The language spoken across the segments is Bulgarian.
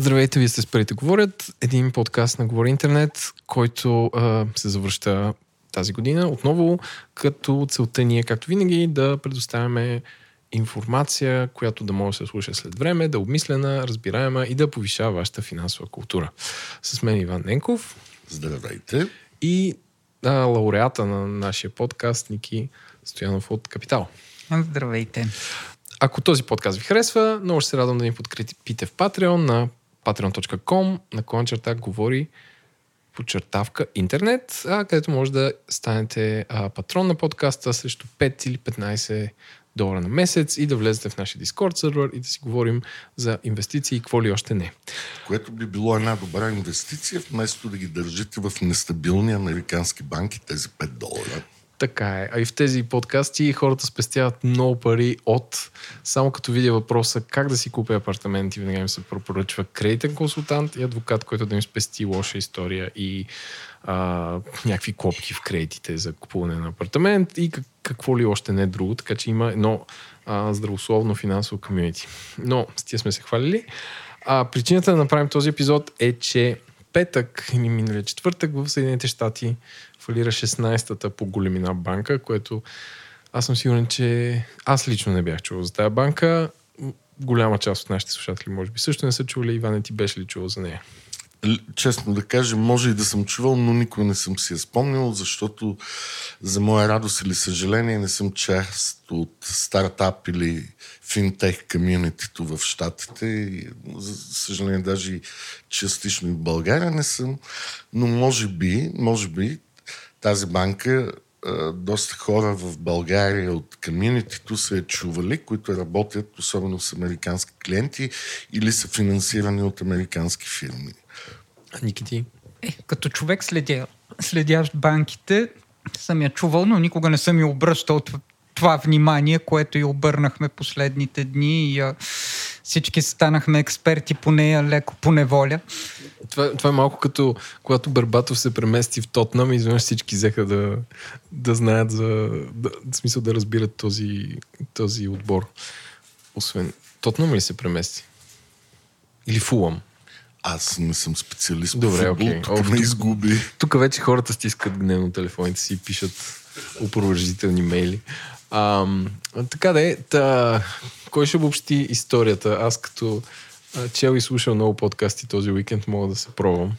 Здравейте, вие сте с Парите говорят, един подкаст на Говори Интернет, който а, се завръща тази година отново, като целта ни е, както винаги, да предоставяме информация, която да може да се слуша след време, да е обмислена, разбираема и да повишава вашата финансова култура. С мен Иван Ненков. Здравейте. И а, лауреата на нашия подкаст Ники Стоянов от Капитал. Здравейте. Ако този подкаст ви харесва, много ще се радвам да ни подкрепите в Patreon на patreon.com на кончерта говори подчертавка интернет, а, където може да станете а, патрон на подкаста срещу 5 или 15 долара на месец и да влезете в нашия Discord сервер и да си говорим за инвестиции и какво ли още не. Което би било една добра инвестиция, вместо да ги държите в нестабилни американски банки тези 5 долара. Така е. А и в тези подкасти хората спестяват много пари от само като видя въпроса как да си купя апартамент и винаги им се пропоръчва кредитен консултант и адвокат, който да им спести лоша история и а, някакви клопки в кредитите за купуване на апартамент и какво ли още не е друго. Така че има едно а, здравословно финансово комьюнити. Но с тия сме се хвалили. А, причината да направим този епизод е, че петък или миналия четвъртък в Съединените щати фалира 16-та по големина банка, което аз съм сигурен, че аз лично не бях чувал за тази банка. Голяма част от нашите слушатели може би също не са чували. Иван, ти беше ли чувал за нея? Честно да кажа, може и да съм чувал, но никой не съм си я спомнил, защото за моя радост или съжаление не съм част от стартап или финтех комьюнитито в Штатите. За съжаление, даже и частично и в България не съм. Но може би, може би, тази банка доста хора в България от комьюнитито са я чували, които работят особено с американски клиенти или са финансирани от американски фирми. А Никити? Е, като човек следя, следящ банките, съм я чувал, но никога не съм я обръщал това внимание, което и обърнахме последните дни и а, всички станахме експерти по нея леко по неволя. Това, това е малко като когато Барбатов се премести в Тотнам и изведнъж всички взеха да, да знаят за... Да, в смисъл да разбират този, този отбор. Освен... Тотнам ли се премести? Или Фулъм? Аз не съм специалист Добре, по футбол, okay. тук ме изгуби. Тук вече хората стискат гневно телефоните си и пишат опровържителни мейли. А, така да е, та, кой ще обобщи историята? Аз като чел и слушал много подкасти този уикенд, мога да се пробвам.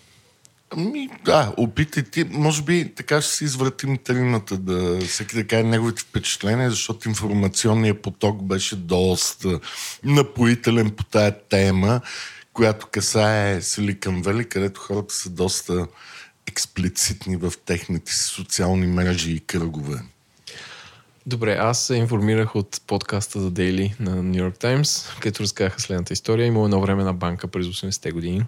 Ами, да, опитайте. Може би така ще си извратим терината, да всеки да каже неговите впечатления, защото информационният поток беше доста напоителен по тая тема, която касае Силикън Вели, където хората са доста експлицитни в техните си социални мрежи и кръгове. Добре, аз се информирах от подкаста за Daily на New York Times, където разказаха следната история. Има едно време на банка през 80-те години.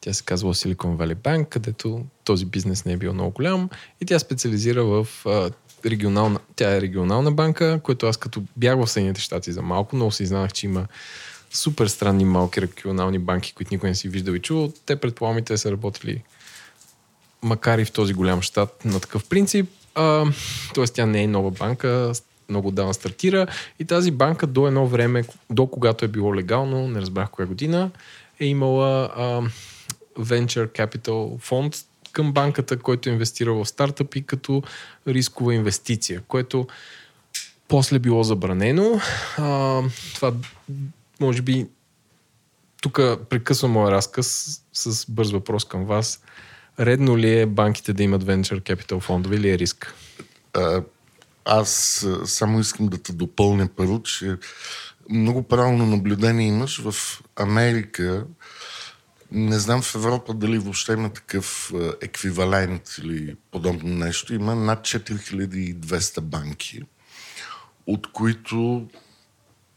Тя се казва Silicon Valley Bank, където този бизнес не е бил много голям и тя специализира в а, регионална, тя е регионална банка, което аз като бях в Съединените щати за малко, много се изненадах, че има супер странни малки регионални банки, които никой не си виждал и чувал. Те предполагам те са работили макар и в този голям щат на такъв принцип, тоест тя не е нова банка, много отдавна стартира и тази банка до едно време, до когато е било легално, не разбрах коя година, е имала а, Venture Capital фонд към банката, който е инвестирал в стартъпи като рискова инвестиция, което после било забранено. А, това може би тук прекъсвам моя разказ с бърз въпрос към вас. Редно ли е банките да имат Venture Capital фондове или е риск? Аз само искам да те допълня първо, че много правилно наблюдение имаш. В Америка, не знам в Европа дали въобще има такъв еквивалент или подобно нещо. Има над 4200 банки, от които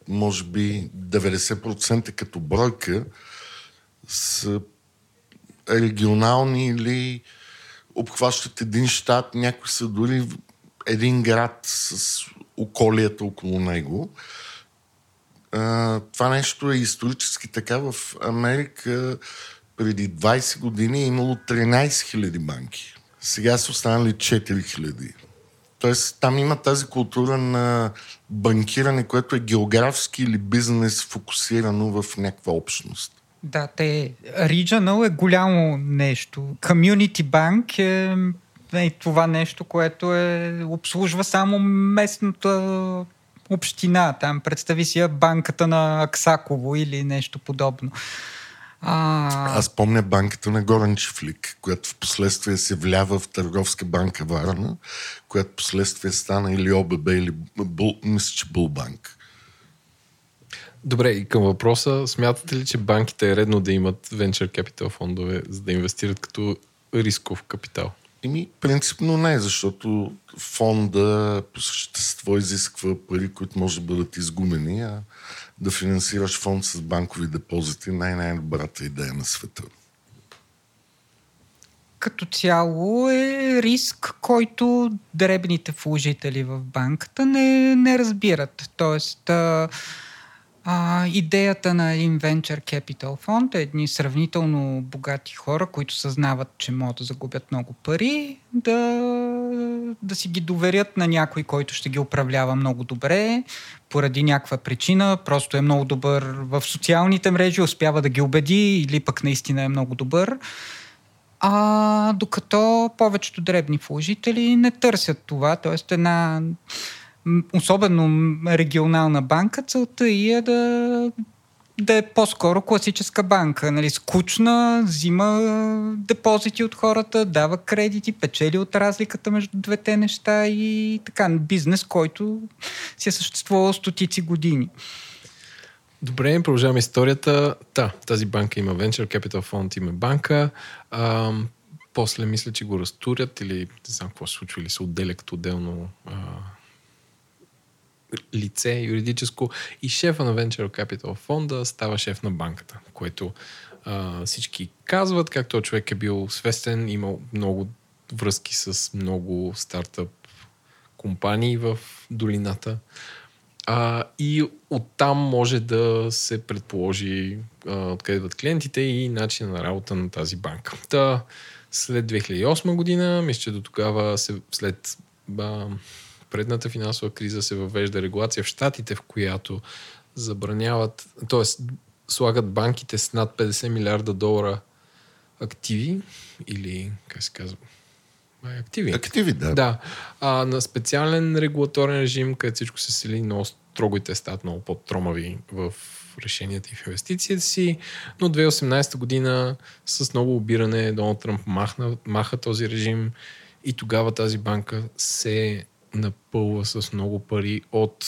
може би 90% като бройка са регионални или обхващат един щат, някои са дори един град с околията около него. Това нещо е исторически така. В Америка преди 20 години е имало 13 000 банки. Сега са останали 4 000. Тоест там има тази култура на банкиране, което е географски или бизнес фокусирано в някаква общност. Да, те. Regional е голямо нещо. Community Bank е, е това нещо, което е, обслужва само местната община. Там представи си банката на Аксаково или нещо подобно. А... Аз помня банката на Горен Чифлик, която в последствие се влява в Търговска банка Варна, която в последствие стана или ОББ, или Бул, мисля, че Булбанк. Добре, и към въпроса, смятате ли, че банките е редно да имат venture capital фондове, за да инвестират като рисков капитал? Ими, принципно не, защото фонда по същество изисква пари, които може да бъдат изгумени, а да финансираш фонд с банкови депозити най-най-добрата идея на света. Като цяло е риск, който дребните вложители в банката не, не разбират. Тоест, а, идеята на един Venture Capital фонд е едни сравнително богати хора, които съзнават, че могат да загубят много пари, да, да си ги доверят на някой, който ще ги управлява много добре, поради някаква причина, просто е много добър в социалните мрежи, успява да ги убеди или пък наистина е много добър. А докато повечето дребни вложители не търсят това, т.е. една особено регионална банка, целта и е да, да е по-скоро класическа банка. Нали, скучна, взима депозити от хората, дава кредити, печели от разликата между двете неща и така. Бизнес, който си е съществувал стотици години. Добре, продължаваме историята. Та, тази банка има Venture Capital Fund, има банка. А, после мисля, че го разтурят или не знам какво се случва, или се отделя като отделно а, лице юридическо и шефа на Venture Capital фонда става шеф на банката, което а, всички казват, както човек е бил свестен, имал много връзки с много стартъп компании в долината. А, и оттам може да се предположи а, откъде идват клиентите и начина на работа на тази банка. Та, след 2008 година, мисля, че до тогава се, след а, предната финансова криза се въвежда регулация в Штатите, в която забраняват, т.е. слагат банките с над 50 милиарда долара активи или, как се казва, активи. Активи, да. Да. А, на специален регулаторен режим, където всичко се сели много строго и те стават много по-тромави в решенията и в инвестициите си. Но 2018 година с много обиране Доналд Тръмп махна, маха този режим и тогава тази банка се напълва с много пари от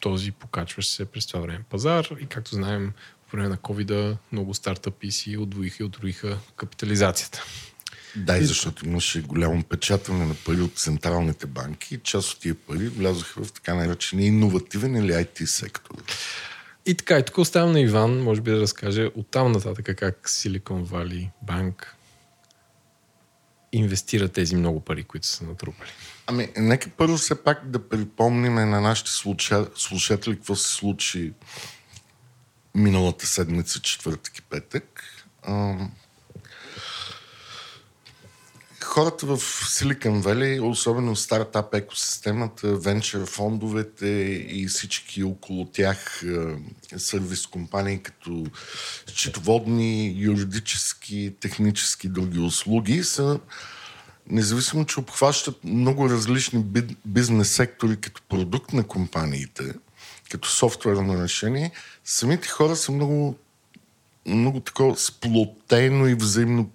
този покачващ се през това време пазар. И както знаем, по време на covid много стартъпи си отвоиха и отруиха капитализацията. Да, и защото имаше голямо печатане на пари от централните банки и част от тия пари влязоха в така наречения иновативен или IT сектор. И така, и тук оставям на Иван, може би да разкаже оттам нататък как Silicon Valley Bank инвестира тези много пари, които са натрупали. Ами, нека първо все пак да припомним на нашите слушатели какво се случи миналата седмица, четвъртък и петък. хората в Silicon Valley, особено стартап екосистемата, венчър фондовете и всички около тях сервис компании като счетоводни, юридически, технически други услуги са независимо, че обхващат много различни бизнес сектори като продукт на компаниите, като софтуерно решение, самите хора са много, много такова сплотено и взаимно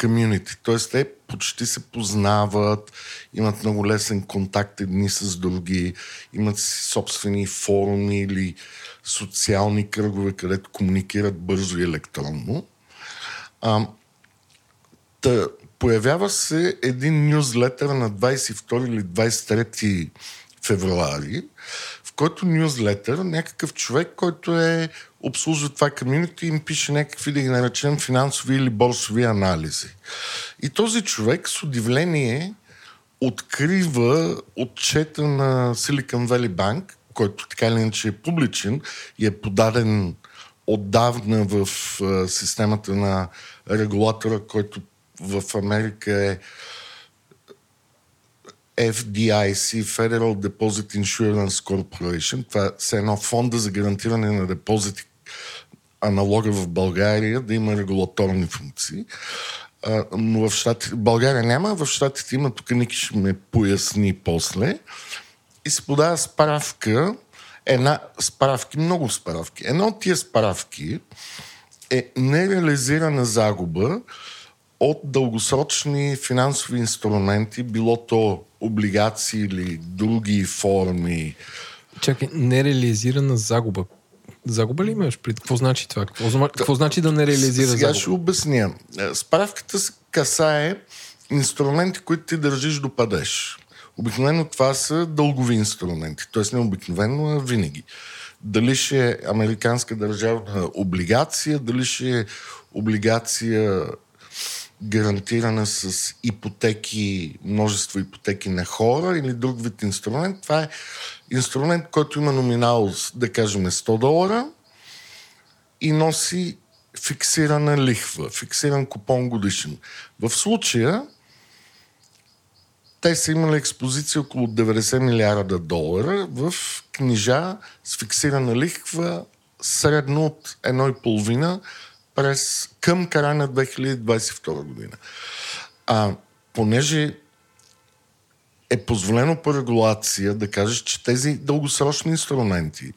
комюнити. Тоест, те почти се познават, имат много лесен контакт едни с други, имат си собствени форуми или социални кръгове, където комуникират бързо и електронно. А, Появява се един нюзлетър на 22 или 23 февруари, в който нюзлетър някакъв човек, който е обслужва това комьюнити, им пише някакви, да ги наречем, финансови или борсови анализи. И този човек с удивление открива отчета на Silicon Valley Bank, който така или иначе е публичен и е подаден отдавна в системата на регулатора, който в Америка е FDIC, Federal Deposit Insurance Corporation. Това е едно фонда за гарантиране на депозити аналога в България да има регулаторни функции. А, но в Штатите, България няма, в Штатите има, тук Ники ще ме поясни после. И се подава справка, една справки, много справки. Една от тия справки е нереализирана загуба от дългосрочни финансови инструменти, било то облигации или други форми. Чакай, нереализирана загуба. Загуба ли имаш? Какво значи това? Какво, какво значи да не реализира Сега загуба? ще обясня. Е, Справката се касае инструменти, които ти държиш до падеж. Обикновено това са дългови инструменти. Тоест не обикновено, а винаги. Дали ще е американска държавна облигация, дали ще е облигация гарантирана с ипотеки, множество ипотеки на хора или друг вид инструмент. Това е инструмент, който има номинал, да кажем, 100 долара и носи фиксирана лихва, фиксиран купон годишен. В случая те са имали експозиция около 90 милиарда долара в книжа с фиксирана лихва средно от 1,5 през към края на 2022 година. А понеже е позволено по регулация да кажеш, че тези дългосрочни инструменти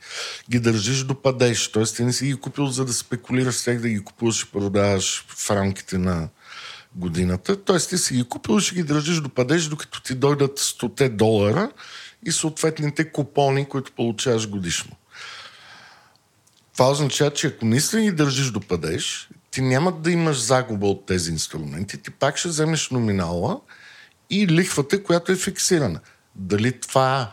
ги държиш до падеж, т.е. ти не си ги купил за да спекулираш с тях, да ги купуваш и продаваш в рамките на годината. Т.е. ти си ги купил и ще ги държиш до падеж, докато ти дойдат 100 долара и съответните купони, които получаваш годишно. Това означава, че ако наистина ги държиш до падеж, ти няма да имаш загуба от тези инструменти, ти пак ще вземеш номинала и лихвата, която е фиксирана. Дали това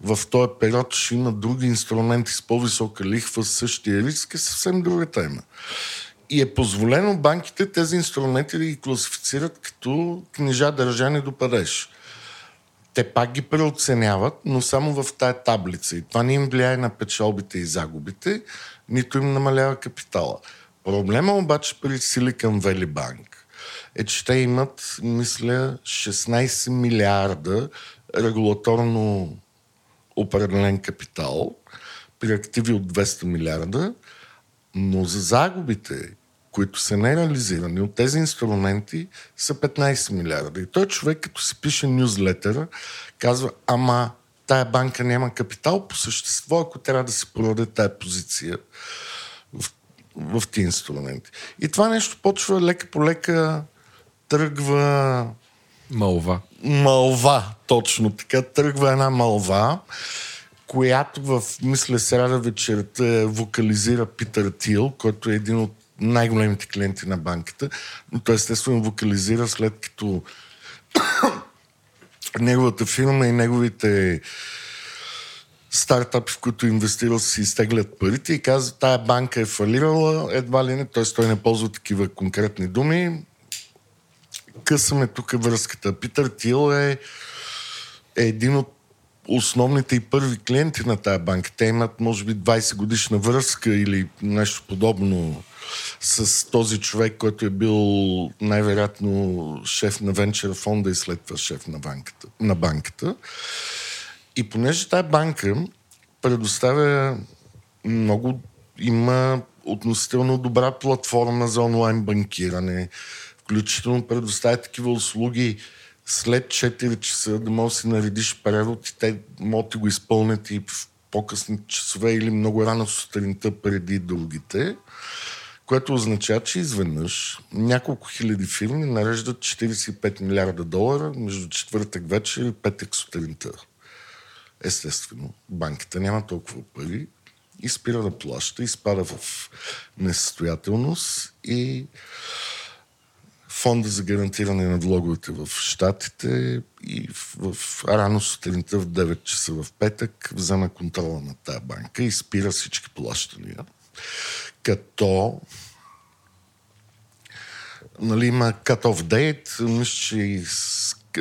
в този период ще има други инструменти с по-висока лихва с същия риск е съвсем друга тема. И е позволено банките тези инструменти да ги класифицират като книжа държани до падеж. Те пак ги преоценяват, но само в тая таблица. И това не им влияе на печалбите и загубите, нито им намалява капитала. Проблема обаче при Silicon Valley Bank е, че те имат, мисля, 16 милиарда регулаторно определен капитал при активи от 200 милиарда, но за загубите, които са нереализирани от тези инструменти, са 15 милиарда. И той човек, като си пише нюзлетера, казва, ама тая банка няма капитал по същество, ако трябва да се продаде тая позиция в, в тези инструменти. И това нещо почва лека по лека тръгва Малва. малва, точно така. Тръгва една малва, която в, мисля, сряда вечерта вокализира Питър Тил, който е един от най-големите клиенти на банката. Но той естествено вокализира след като неговата фирма и неговите стартапи, в които инвестирал, си изтеглят парите и казва, тая банка е фалирала, едва ли не, т.е. той не ползва такива конкретни думи. Късаме тук връзката. Питър Тил е, е един от основните и първи клиенти на тая банка. Те имат, може би, 20 годишна връзка или нещо подобно с този човек, който е бил най-вероятно шеф на венчър фонда и след това шеф на банката. На банката. И понеже тая банка предоставя много, има относително добра платформа за онлайн банкиране, включително предоставя такива услуги след 4 часа да можеш да си наредиш превод и те могат да го изпълнят и в по-късни часове или много рано сутринта преди другите, което означава, че изведнъж няколко хиляди фирми нареждат 45 милиарда долара между четвъртък вечер и петък сутринта. Естествено, банката няма толкова пари и спира да плаща, и спада в несъстоятелност и фонда за гарантиране на влоговете в Штатите и в, в рано сутринта в 9 часа в петък взема контрола на тази банка и спира всички плащания. Като нали, има cut-off date, мисля, че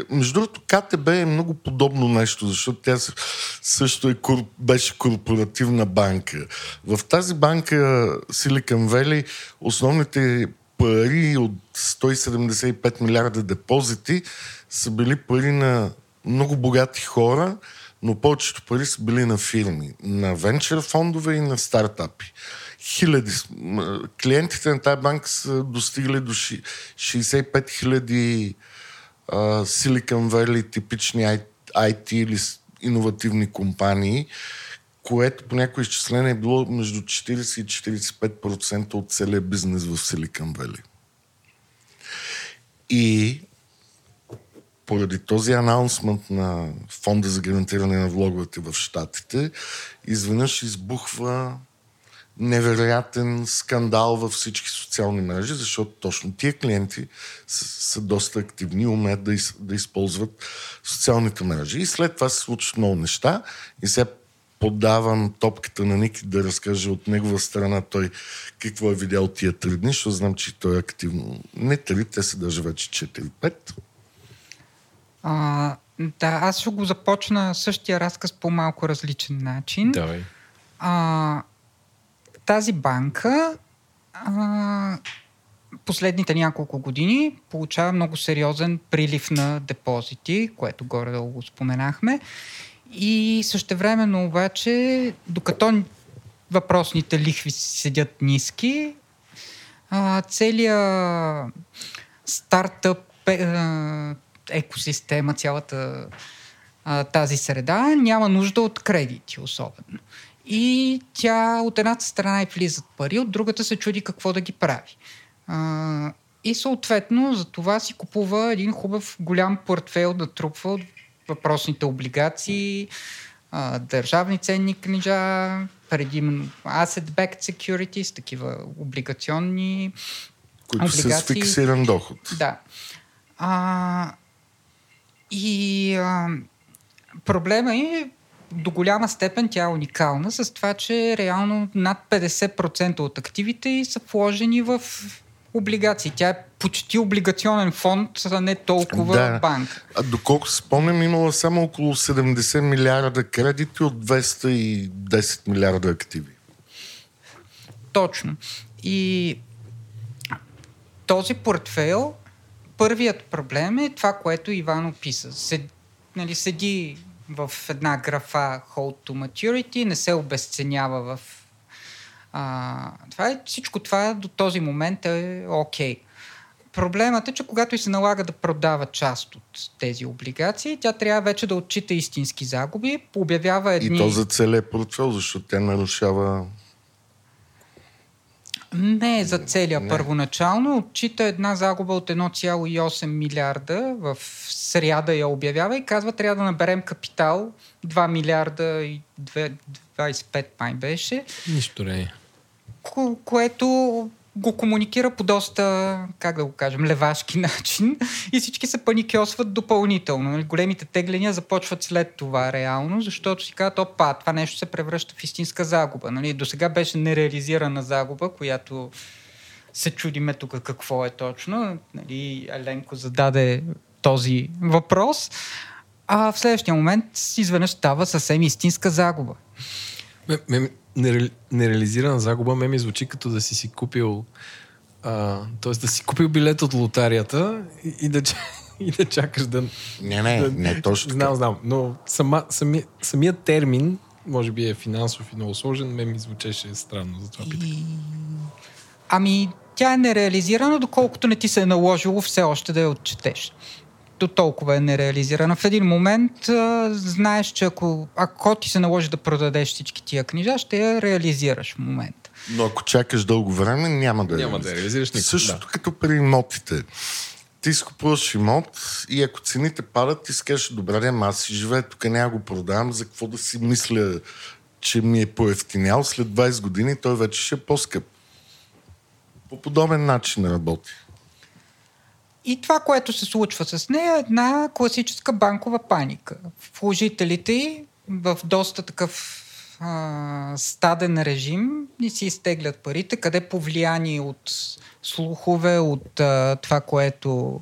между другото, КТБ е много подобно нещо, защото тя също е, беше корпоративна банка. В тази банка Silicon Valley основните пари от 175 милиарда депозити са били пари на много богати хора, но повечето пари са били на фирми, на венчър фондове и на стартапи. Хиляди. Клиентите на тази банка са достигали до 65 хиляди Silicon Valley типични IT или иновативни компании, което по някои изчисления е било между 40 и 45% от целия бизнес в Silicon Valley. И поради този анаунсмент на фонда за гарантиране на влоговете в Штатите, изведнъж избухва невероятен скандал във всички социални мрежи, защото точно тия клиенти са, са доста активни и умеят да, из, да използват социалните мрежи. И след това се случват много неща. И сега подавам топката на Ники да разкаже от негова страна той какво е видял тия три дни, защото знам, че той е активно. Не три, те са даже вече 4-5. А, да, аз ще го започна същия разказ по малко различен начин. Давай. А, тази банка а, последните няколко години получава много сериозен прилив на депозити, което горе-долу го споменахме. И същевременно обаче, докато въпросните лихви седят ниски, а, целият стартъп екосистема, цялата а, тази среда няма нужда от кредити особено. И тя от едната страна и влизат пари, от другата се чуди какво да ги прави. А, и съответно за това си купува един хубав голям портфел да трупва от въпросните облигации, а, държавни ценни книжа, предимно asset-backed securities, такива облигационни които облигации. са с фиксиран доход. Да. А, и а, проблема е до голяма степен тя е уникална с това, че реално над 50% от активите са вложени в облигации. Тя е почти облигационен фонд, а не толкова да. банка. А доколко спомням, имала само около 70 милиарда кредити от 210 милиарда активи. Точно. И този портфейл, първият проблем е това, което Иван описа. Сед, нали, седи в една графа Hold to Maturity, не се обесценява в... А, това е, всичко това до този момент е окей. Okay. Проблемът е, че когато и се налага да продава част от тези облигации, тя трябва вече да отчита истински загуби, обявява едни... И то за целият портфел, защото тя нарушава не за целия не. първоначално. Отчита една загуба от 1,8 милиарда. В сряда я обявява и казва, трябва да наберем капитал 2 милиарда и 25 май беше. Нищо не Ко- което го комуникира по доста, как да го кажем, левашки начин и всички се паникьосват допълнително. Нали, големите тегления започват след това реално, защото си казват, опа, това нещо се превръща в истинска загуба. Нали, до сега беше нереализирана загуба, която се чудиме тук какво е точно. Нали, Еленко зададе този въпрос. А в следващия момент изведнъж става съвсем истинска загуба. Ме, нереализирана загуба ме ми звучи като да си си купил т.е. да си купил билет от лотарията и, и, да, и да чакаш да... Не, не, да, не точно Знам, знам, но сама, сами, самият термин може би е финансов и много сложен, ме ми звучеше странно, затова питах. И... Ами, тя е нереализирана, доколкото не ти се е наложило все още да я отчетеш до толкова е нереализирана. В един момент а, знаеш, че ако, ако ти се наложи да продадеш всички тия книжа, ще я реализираш в момента. Но ако чакаш дълго време, няма да няма да реализираш никога. Същото да. като при имотите. Ти изкупуваш имот и ако цените падат, ти си кажеш, добре, ама аз си живея тук, няма го продавам, за какво да си мисля, че ми е поевтинял след 20 години, той вече ще е по-скъп. По подобен начин работи. И това, което се случва с нея е една класическа банкова паника. Вложителите в доста такъв стаден режим и си изтеглят парите, къде повлияни от слухове, от а, това, което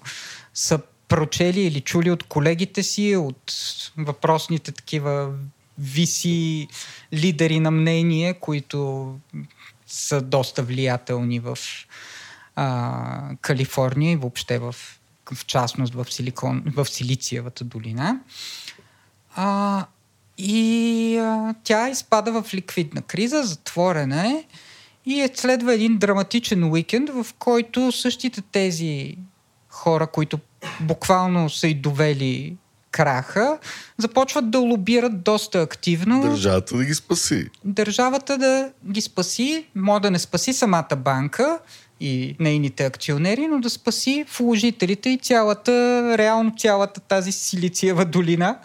са прочели или чули от колегите си, от въпросните такива виси лидери на мнение, които са доста влиятелни в а, Калифорния и въобще в, в частност в, Силикон, в Силициевата долина. А, и а, тя изпада в ликвидна криза, затворена е И е следва един драматичен уикенд, в който същите тези хора, които буквално са и довели краха, започват да лобират доста активно. Държавата да ги спаси. Държавата да ги спаси, може да не спаси самата банка и нейните акционери, но да спаси вложителите и цялата, реално цялата тази силициева долина.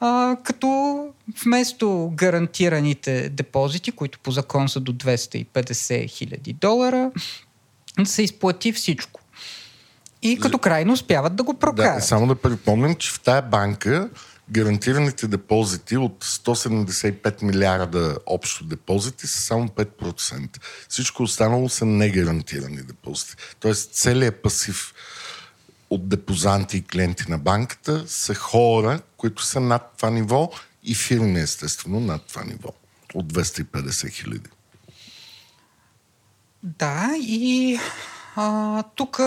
А, като вместо гарантираните депозити, които по закон са до 250 хиляди долара, се изплати всичко. И като крайно успяват да го прокарат. Да, само да припомним, че в тая банка гарантираните депозити от 175 милиарда общо депозити са само 5%. Всичко останало са негарантирани депозити. Тоест целият пасив от депозанти и клиенти на банката са хора, които са над това ниво и фирми естествено над това ниво от 250 хиляди. Да, и тук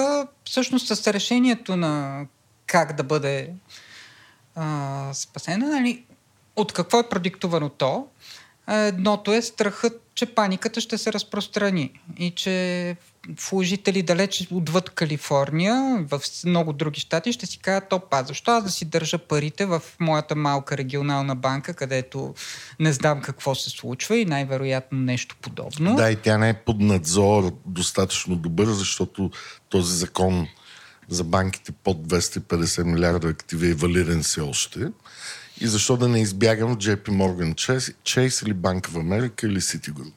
всъщност с решението на как да бъде спасена, нали, от какво е продиктовано то? Едното е страхът, че паниката ще се разпространи и че вложители далеч отвъд Калифорния, в много други щати, ще си кажат, опа, защо аз да си държа парите в моята малка регионална банка, където не знам какво се случва и най-вероятно нещо подобно. Да, и тя не е под надзор достатъчно добър, защото този закон за банките под 250 милиарда активи е валиден все още. И защо да не избягам в JP Morgan Chase, Chase или Банк в Америка или Citigroup?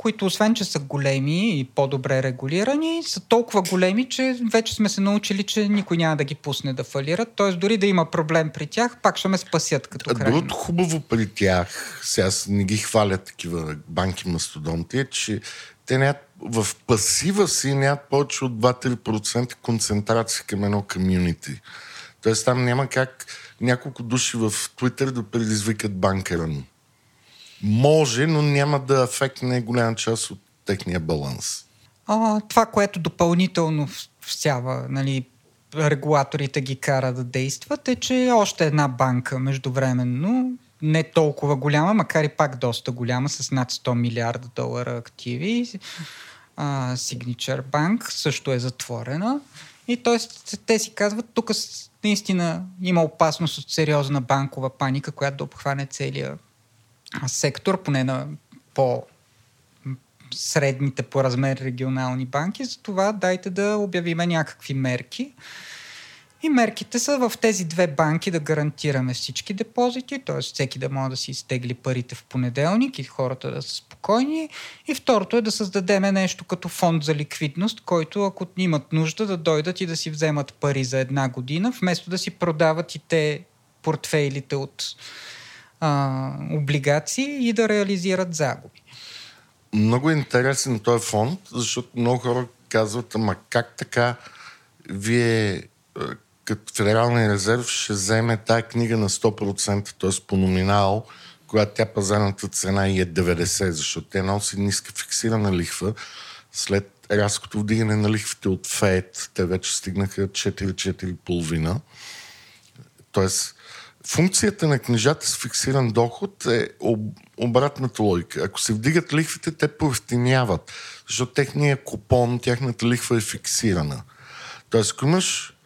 които освен, че са големи и по-добре регулирани, са толкова големи, че вече сме се научили, че никой няма да ги пусне да фалират. Тоест дори да има проблем при тях, пак ще ме спасят като край. Другото хубаво при тях, сега не ги хвалят такива банки мастодонти, е, че те нямат в пасива си нямат повече от 2-3% концентрация към едно комюнити. Тоест там няма как няколко души в Твитър да предизвикат банкера може, но няма да афектне голяма част от техния баланс. А, това, което допълнително всява, нали, регулаторите ги кара да действат, е, че още една банка междувременно, не толкова голяма, макар и пак доста голяма, с над 100 милиарда долара активи, а, Signature Bank също е затворена. И т.е. те си казват, тук наистина има опасност от сериозна банкова паника, която да обхване целия сектор, поне на по средните по размер регионални банки, затова дайте да обявиме някакви мерки. И мерките са в тези две банки да гарантираме всички депозити, т.е. всеки да може да си изтегли парите в понеделник и хората да са спокойни. И второто е да създадеме нещо като фонд за ликвидност, който ако имат нужда да дойдат и да си вземат пари за една година, вместо да си продават и те портфейлите от а, облигации и да реализират загуби. Много е интересен този фонд, защото много хора казват, ама как така вие като Федералния резерв ще вземе тази книга на 100%, т.е. по номинал, когато тя пазарната цена и е 90, защото те носи ниска фиксирана лихва. След рязкото вдигане на лихвите от ФЕД, те вече стигнаха 4-4,5. Тоест, Функцията на книжата с фиксиран доход е обратната логика. Ако се вдигат лихвите, те повестиняват, защото техния купон, тяхната лихва е фиксирана. Тоест, ако имаш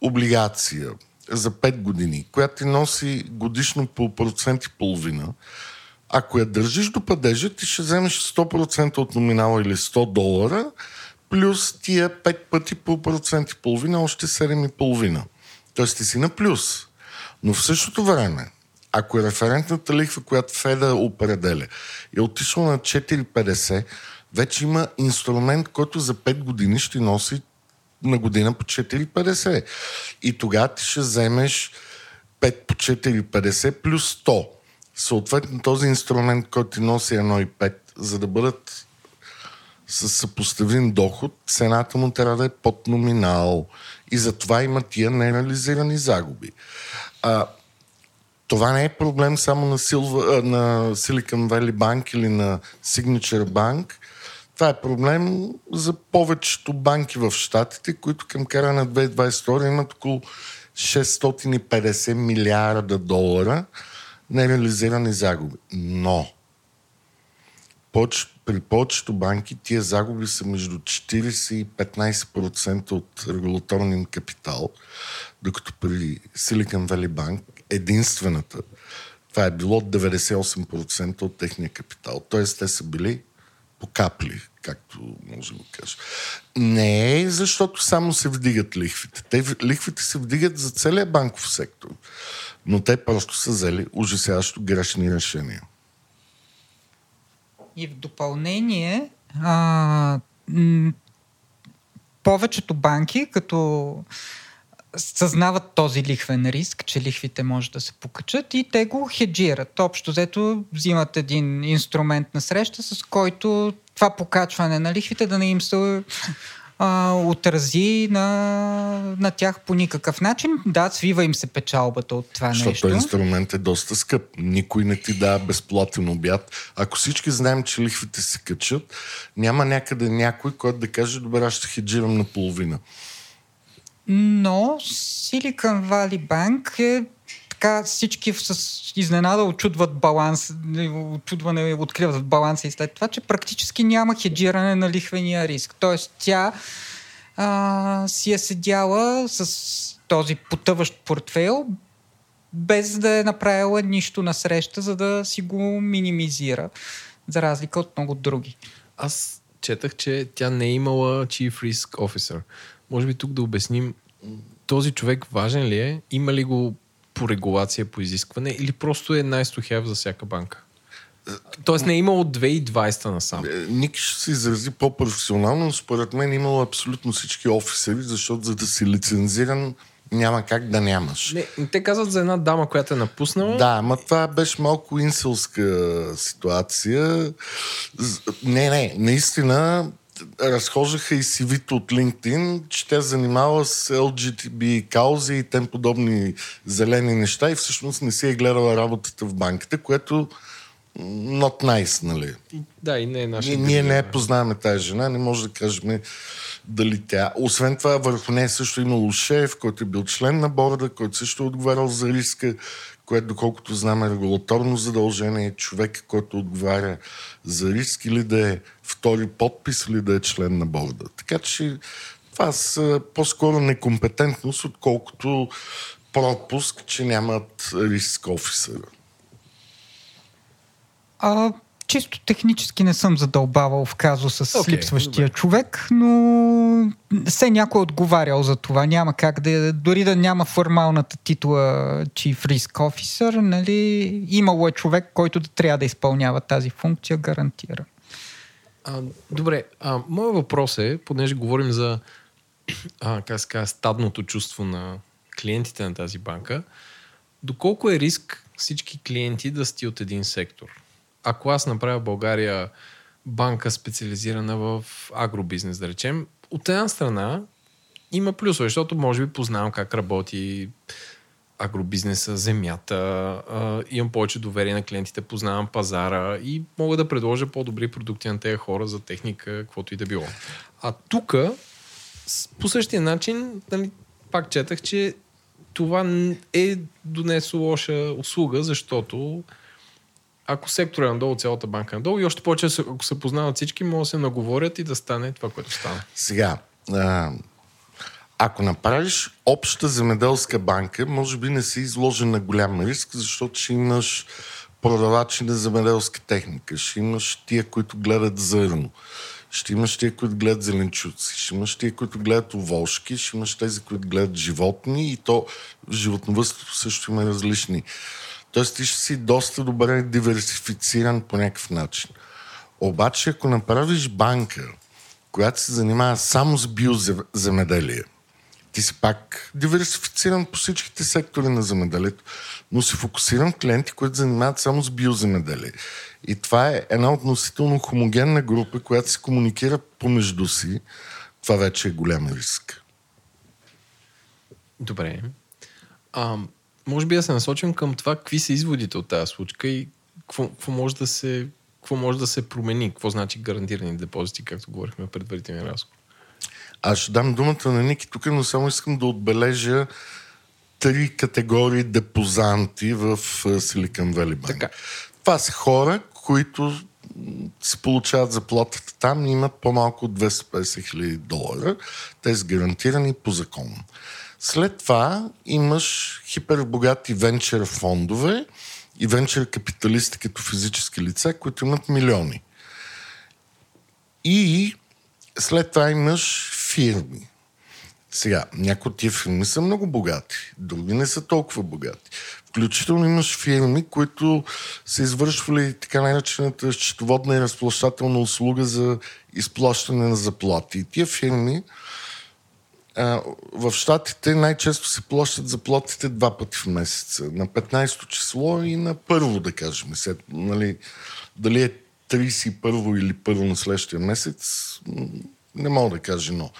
облигация за 5 години, която ти носи годишно по процент и половина, ако я държиш до падежа, ти ще вземеш 100% от номинала или 100 долара, плюс тия 5 пъти по процент и половина, още 7,5. Тоест ти си на плюс. Но в същото време, ако е референтната лихва, която Феда определя, е отишла на 4,50, вече има инструмент, който за 5 години ще носи на година по 4,50. И тогава ти ще вземеш 5 по 4,50 плюс 100. Съответно този инструмент, който ти носи 1,5, за да бъдат с съпоставим доход, цената му трябва да е под номинал. И затова има тия нереализирани загуби. А, това не е проблем само на, Silva, на Silicon Valley Bank или на Signature Bank. Това е проблем за повечето банки в Штатите, които към края на 2022 имат около 650 милиарда долара нереализирани загуби. Но при повечето банки тия загуби са между 40 и 15% от регулаторния капитал, докато при Silicon Valley Bank единствената, това е било 98% от техния капитал. Тоест те са били по капли, както може да го кажа. Не е защото само се вдигат лихвите. Те лихвите се вдигат за целия банков сектор. Но те просто са взели ужасяващо грешни решения. И в допълнение, а, м- повечето банки, като съзнават този лихвен риск, че лихвите може да се покачат и те го хеджират. Общо взето взимат един инструмент на среща, с който това покачване на лихвите да не им се а, отрази на, на тях по никакъв начин. Да, свива им се печалбата от това Защото нещо. инструмент е доста скъп. Никой не ти дава безплатен обяд. Ако всички знаем, че лихвите се качат, няма някъде някой, който да каже, добре, аз ще хеджирам наполовина. Но Silicon Valley Bank е така всички с изненада очудват баланс, очудване откриват баланса и след това, че практически няма хеджиране на лихвения риск. Тоест тя а, си е седяла с този потъващ портфейл, без да е направила нищо на среща, за да си го минимизира, за разлика от много други. Аз четах, че тя не е имала Chief Risk Officer. Може би тук да обясним този човек важен ли е? Има ли го по регулация, по изискване или просто е nice за всяка банка? Тоест не е имало 2020 насам. Е, Ники ще се изрази по-професионално, но според мен имало абсолютно всички офисери, защото за да си лицензиран няма как да нямаш. Не, те казват за една дама, която е напуснала. Да, ама това беше малко инселска ситуация. Не, не, наистина разхождаха и CV-то от LinkedIn, че тя занимава с LGTB каузи и тем подобни зелени неща и всъщност не си е гледала работата в банката, което not nice, нали? Да, и не е наша. Ние, ние не я познаваме тази жена, не може да кажем дали тя. Освен това, върху нея също имало шеф, който е бил член на борда, който също е отговарял за риска, което, доколкото знам, е регулаторно задължение. Човек, който отговаря за риск или да е втори подпис, или да е член на борда. Така че това са по-скоро некомпетентност, отколкото пропуск, че нямат риск офисера. А, чисто технически не съм задълбавал в казуса с Окей, липсващия добре. човек, но все някой е отговарял за това. Няма как да... Дори да няма формалната титла Chief Risk Officer, нали, имало е човек, който да трябва да изпълнява тази функция, гарантира. А, добре, а, моят въпрос е, понеже говорим за а, как казва, стадното чувство на клиентите на тази банка, доколко е риск всички клиенти да сти от един сектор? Ако аз направя България банка специализирана в агробизнес, да речем, от една страна има плюсове, защото може би познавам как работи агробизнеса, земята, имам повече доверие на клиентите, познавам пазара и мога да предложа по-добри продукти на тези хора за техника, каквото и да било. А тук, по същия начин, нали, пак четах, че това е донесло лоша услуга, защото ако сектора е надолу, цялата банка е надолу и още повече, ако се познават всички, могат да се наговорят и да стане това, което стана. Сега, а, ако направиш обща земеделска банка, може би не си изложен на голям риск, защото ще имаш продавачи на земеделска техника, ще имаш тия, които гледат зърно, ще имаш тия, които гледат зеленчуци, ще имаш тия, които гледат овошки, ще имаш тези, които гледат животни и то в животновъдството също има различни. Тоест ти ще си доста добре диверсифициран по някакъв начин. Обаче, ако направиш банка, която се занимава само с биоземеделие, ти си пак диверсифициран по всичките сектори на земеделието, но си фокусиран клиенти, които занимават само с биоземеделие. И това е една относително хомогенна група, която се комуникира помежду си. Това вече е голям риск. Добре. А, може би да се насочим към това, какви са изводите от тази случка и какво, какво, може да се, какво може да се промени, какво значи гарантирани депозити, както говорихме в предварителния разговор. Аз ще дам думата на Ники тук, но само искам да отбележа три категории депозанти в а, Silicon Valley Bank. Така. Това са хора, които си получават заплатата там и имат по-малко от 250 хиляди долара. Те са гарантирани по закон. След това имаш хипербогати венчър фондове и венчър капиталисти като физически лица, които имат милиони. И след това имаш фирми. Сега, някои от тия фирми са много богати, други не са толкова богати. Включително имаш фирми, които са извършвали така наречената счетоводна и разплащателна услуга за изплащане на заплати. И тия фирми а, в Штатите най-често се плащат заплатите два пъти в месеца. На 15-то число и на първо, да кажем. След, нали, дали е 31 или първо на следващия месец, не мога да кажа, но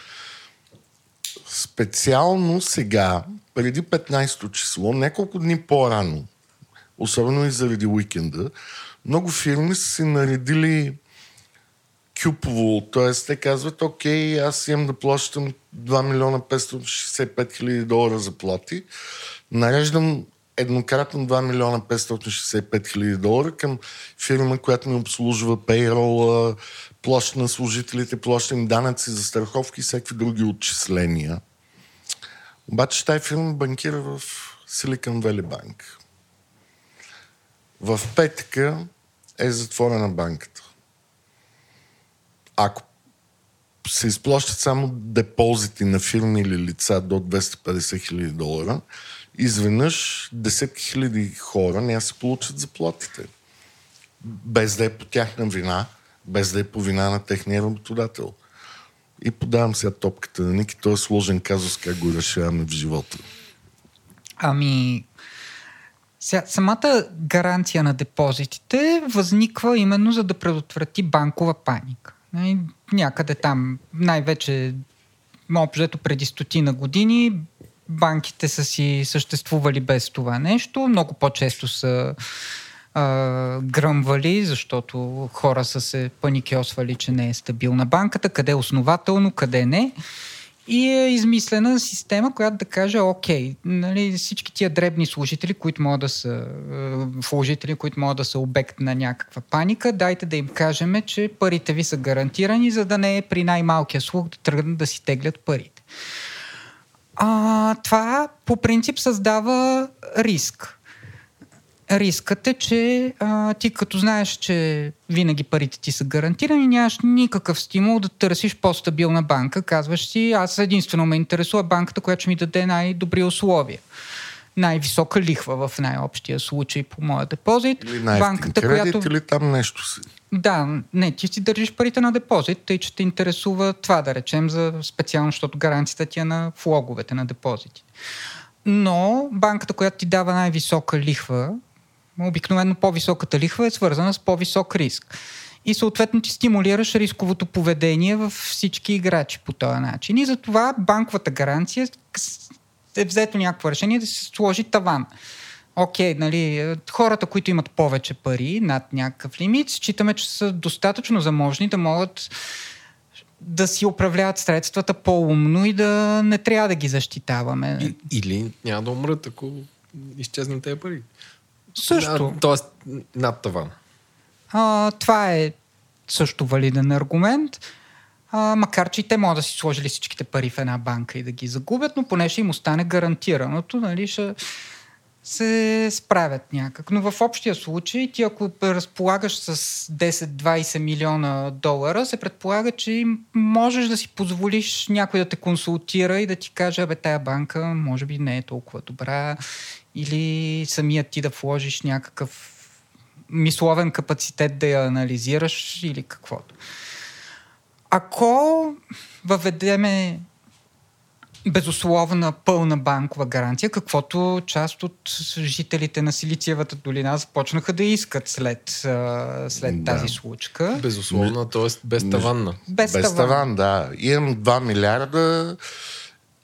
специално сега, преди 15-то число, няколко дни по-рано, особено и заради уикенда, много фирми са си наредили кюпово, т.е. те казват, окей, аз имам да плащам 2 милиона 565 хиляди долара заплати, нареждам еднократно 2 милиона 565 хиляди долара към фирма, която ми обслужва payroll, плаща на служителите, плаща им данъци за страховки и всякакви други отчисления. Обаче тази фирма банкира в Silicon Valley Bank. В петъка е затворена банката. Ако се изплащат само депозити на фирми или лица до 250 хиляди долара, изведнъж десетки хиляди хора няма се получат заплатите. Без да е по тяхна вина, без да е по вина на техния работодател. И подавам сега топката на Ники. Той е сложен казус, как го решаваме в живота. Ами, сега, самата гаранция на депозитите възниква именно за да предотврати банкова паника. Нали, някъде там, най-вече, общо преди стотина години, банките са си съществували без това нещо. Много по-често са а, гръмвали, защото хора са се паникьосвали, че не е стабилна банката, къде е основателно, къде не. И е измислена система, която да каже, окей, нали, всички тия дребни служители, които могат да са служители, които могат да са обект на някаква паника, дайте да им кажем, че парите ви са гарантирани, за да не е при най-малкия слух да тръгнат да си теглят парите. А, това по принцип създава риск. Рискът е, че а, ти като знаеш, че винаги парите ти са гарантирани, нямаш никакъв стимул да търсиш по-стабилна банка. Казваш си, аз единствено ме интересува банката, която ще ми даде най-добри условия. Най-висока лихва в най-общия случай по моя депозит. Или банката, кредит, която... или там нещо си. Да, не, ти си държиш парите на депозит, тъй че те интересува това, да речем, за специално, защото гаранцията ти е на влоговете на депозити. Но банката, която ти дава най-висока лихва, обикновено по-високата лихва е свързана с по-висок риск. И съответно ти стимулираш рисковото поведение в всички играчи по този начин. И затова банковата гаранция е взето някакво решение да се сложи таван окей, нали, хората, които имат повече пари над някакъв лимит, считаме, че са достатъчно заможни да могат да си управляват средствата по-умно и да не трябва да ги защитаваме. И, или няма да умрат, ако изчезнат тези пари. Също. тоест, над тавана. А, това е също валиден аргумент. А, макар, че и те могат да си сложили всичките пари в една банка и да ги загубят, но поне ще им остане гарантираното. Нали, ще, се справят някак. Но в общия случай, ти ако разполагаш с 10-20 милиона долара, се предполага, че можеш да си позволиш някой да те консултира и да ти каже, абе, тая банка може би не е толкова добра или самият ти да вложиш някакъв мисловен капацитет да я анализираш или каквото. Ако въведеме безусловна пълна банкова гаранция, каквото част от жителите на Силициевата долина започнаха да искат след, след да. тази случка. Безусловна, т.е. без таванна. Без, без таван. таван, да. Имам 2 милиарда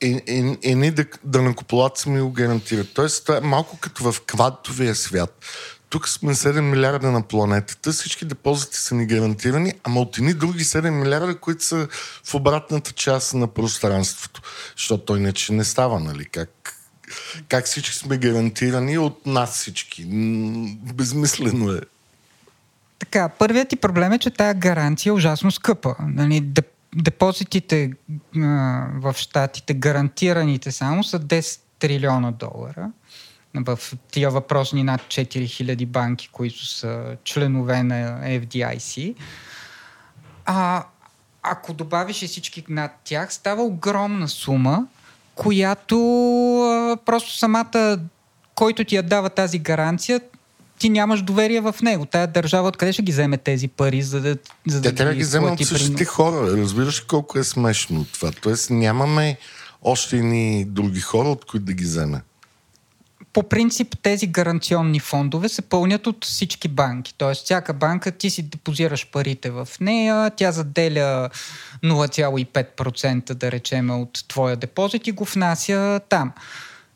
и, и, и ни да, да накоплаци ми го гарантират. Тоест, това е малко като в квантовия свят тук сме 7 милиарда на планетата, всички депозити са ни гарантирани, ама от едни други 7 милиарда, които са в обратната част на пространството. Защото той иначе не става, нали? Как, как всички сме гарантирани от нас всички. Безмислено е. така, първият ти проблем е, че тая гаранция е ужасно скъпа. Нали, деп, депозитите а, в щатите, гарантираните само са 10 трилиона долара в тия въпросни над 4000 банки, които са членове на FDIC. А, ако добавиш и всички над тях, става огромна сума, която а, просто самата, който ти я дава тази гаранция, ти нямаш доверие в него. Тая държава откъде ще ги вземе тези пари, за да, за да да ги вземат от изплати при- същите хора. Разбираш колко е смешно това? Тоест нямаме още ни други хора, от които да ги вземе. по принцип тези гаранционни фондове се пълнят от всички банки. Тоест, всяка банка ти си депозираш парите в нея, тя заделя 0,5% да речеме от твоя депозит и го внася там.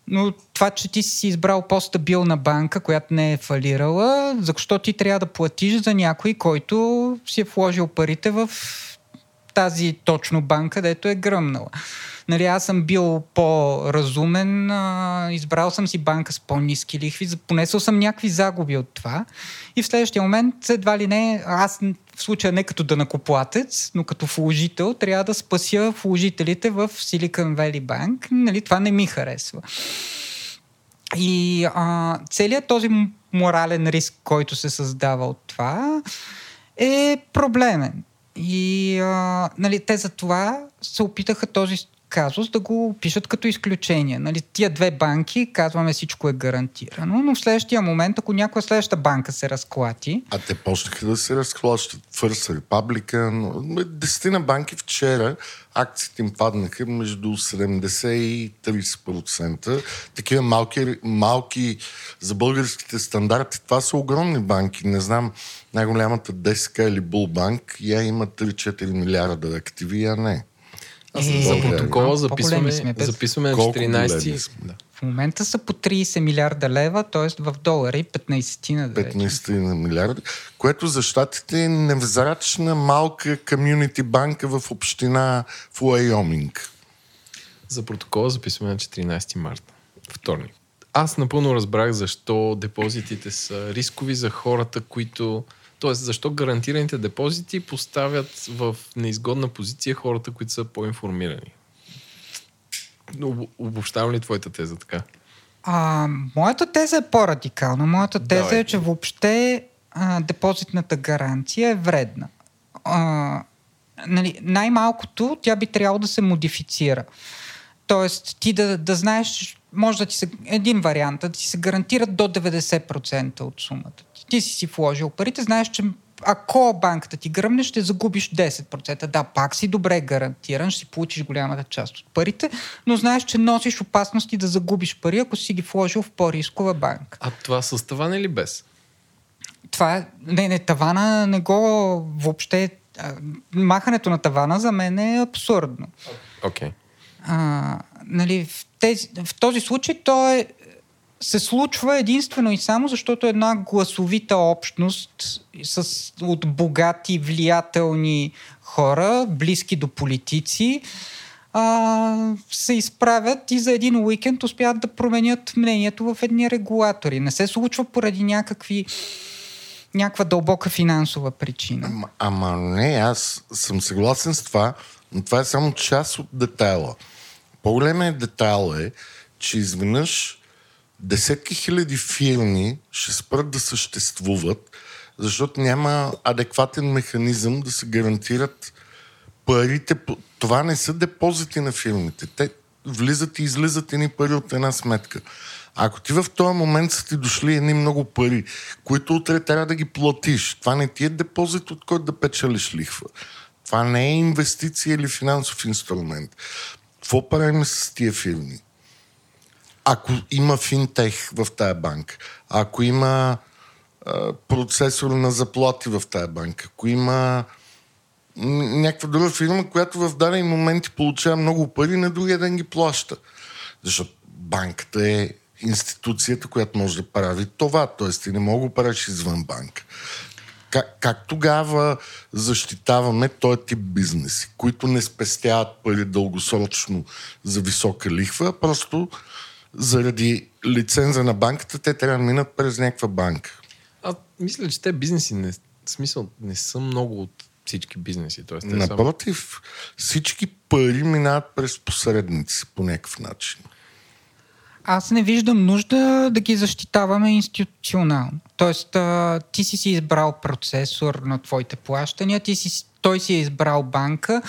Но това, че ти си избрал по-стабилна банка, която не е фалирала, защо ти трябва да платиш за някой, който си е вложил парите в тази точно банка, дето е гръмнала. Нали, аз съм бил по-разумен, а, избрал съм си банка с по-низки лихви, понесъл съм някакви загуби от това и в следващия момент едва ли не, аз в случая не като дънакоплатец, но като вложител, трябва да спася вложителите в Silicon Valley Bank. Нали, това не ми харесва. И а, целият този морален риск, който се създава от това, е проблемен. И а, нали, те за това се опитаха този казус да го опишат като изключение. Нали, тия две банки, казваме всичко е гарантирано, но в следващия момент, ако някоя следваща банка се разклати, А те почнаха да се разхващат. First Republican. Десетина банки вчера акциите им паднаха между 70 и 30%. Такива малки, малки за българските стандарти. Това са огромни банки. Не знам, най-голямата ДСК или Булбанк, я има 3-4 милиарда активи, а не. Аз Е, за протокола сме, записваме, без- записваме на Колко големи 14... сме? Да. в момента са по 30 милиарда лева, т.е. в долари 15 на 15 на милиарда, което за щатите е невзрачна малка комюнити банка в община в Уайоминг. За протокола записваме на 14 марта. Вторник. Аз напълно разбрах защо депозитите са рискови за хората, които... Тоест, защо гарантираните депозити поставят в неизгодна позиция хората, които са по-информирани. Об- Обобщавам ли твоята теза така? А, моята теза е по-радикална. Моята теза Давай. е, че въобще а, депозитната гаранция е вредна. А, нали, най-малкото тя би трябвало да се модифицира. Тоест, ти да, да знаеш, може да ти се, един вариант, да ти се гарантират до 90% от сумата. Ти, си си вложил парите, знаеш, че ако банката ти гръмне, ще загубиш 10%. Да, пак си добре гарантиран, ще си получиш голямата част от парите, но знаеш, че носиш опасности да загубиш пари, ако си ги вложил в по-рискова банка. А това с таван или без? Това е... Не, не, тавана не го въобще... Махането на тавана за мен е абсурдно. Окей. Okay. А, нали, в, тези, в този случай то е, се случва единствено и само защото една гласовита общност с, от богати, влиятелни хора, близки до политици, а, се изправят и за един уикенд успяват да променят мнението в едни регулатори. Не се случва поради някакви някаква дълбока финансова причина. Ама, ама не, аз съм съгласен с това, но това е само част от детайла. По-големият детайл е, че изведнъж десетки хиляди фирми ще спрат да съществуват, защото няма адекватен механизъм да се гарантират парите. Това не са депозити на фирмите. Те влизат и излизат едни пари от една сметка. Ако ти в този момент са ти дошли едни много пари, които утре трябва да ги платиш, това не ти е депозит, от който да печелиш лихва. Това не е инвестиция или финансов инструмент. Какво правим с тия фирми? Ако има финтех в тая банка, ако има а, процесор на заплати в тая банка, ако има някаква друга фирма, която в дадени моменти получава много пари, на другия ден ги плаща. Защото банката е институцията, която може да прави това. Тоест ти не мога да правиш извън банка. Как, как тогава защитаваме този тип бизнеси, които не спестяват пари дългосрочно за висока лихва, а просто заради лиценза на банката те трябва да минат през някаква банка. А мисля, че те бизнеси не в смисъл, не са много от всички бизнеси. Тоест, те са... Напротив, всички пари минават през посредници по някакъв начин. Аз не виждам нужда да ги защитаваме институционално. Тоест, а, ти си си избрал процесор на твоите плащания, ти си, той си е избрал банка,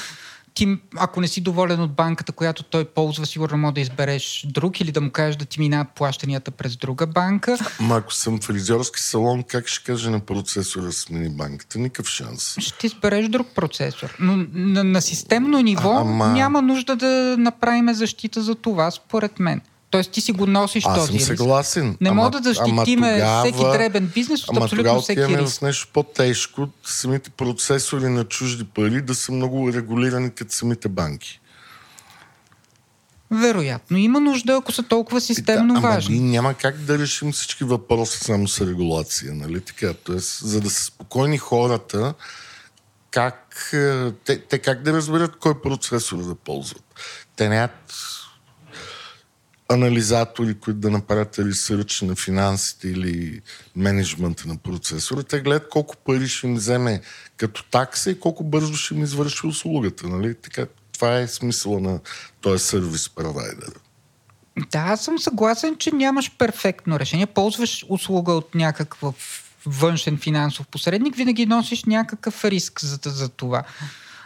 ти, ако не си доволен от банката, която той ползва, сигурно може да избереш друг или да му кажеш да ти минават плащанията през друга банка. Ма ако съм фризьорски салон, как ще кажа на процесора с мини банката? Никакъв шанс. Ще избереш друг процесор. Но на, на системно ниво а, ама... няма нужда да направим защита за това, според мен. Тоест ти си го носиш Аз този съм съгласен. Не мога да защитиме тогава, всеки дребен бизнес от ама абсолютно всеки риск. в нещо по-тежко, самите процесори на чужди пари да са много регулирани като самите банки. Вероятно. Има нужда, ако са толкова системно да, важни. Ама няма как да решим всички въпроси само с регулация, нали така? Тоест, за да са спокойни хората, как, е, те, те как да разберат кой процесор да ползват? Те нямат анализатори, които да направят ресърч на финансите или менеджмента на процесора. Те гледат колко пари ще им вземе като такса и колко бързо ще им извърши услугата. Нали? Така, това е смисъла на този сервис провайдер. Да, аз съм съгласен, че нямаш перфектно решение. Ползваш услуга от някакъв външен финансов посредник, винаги носиш някакъв риск за, за това.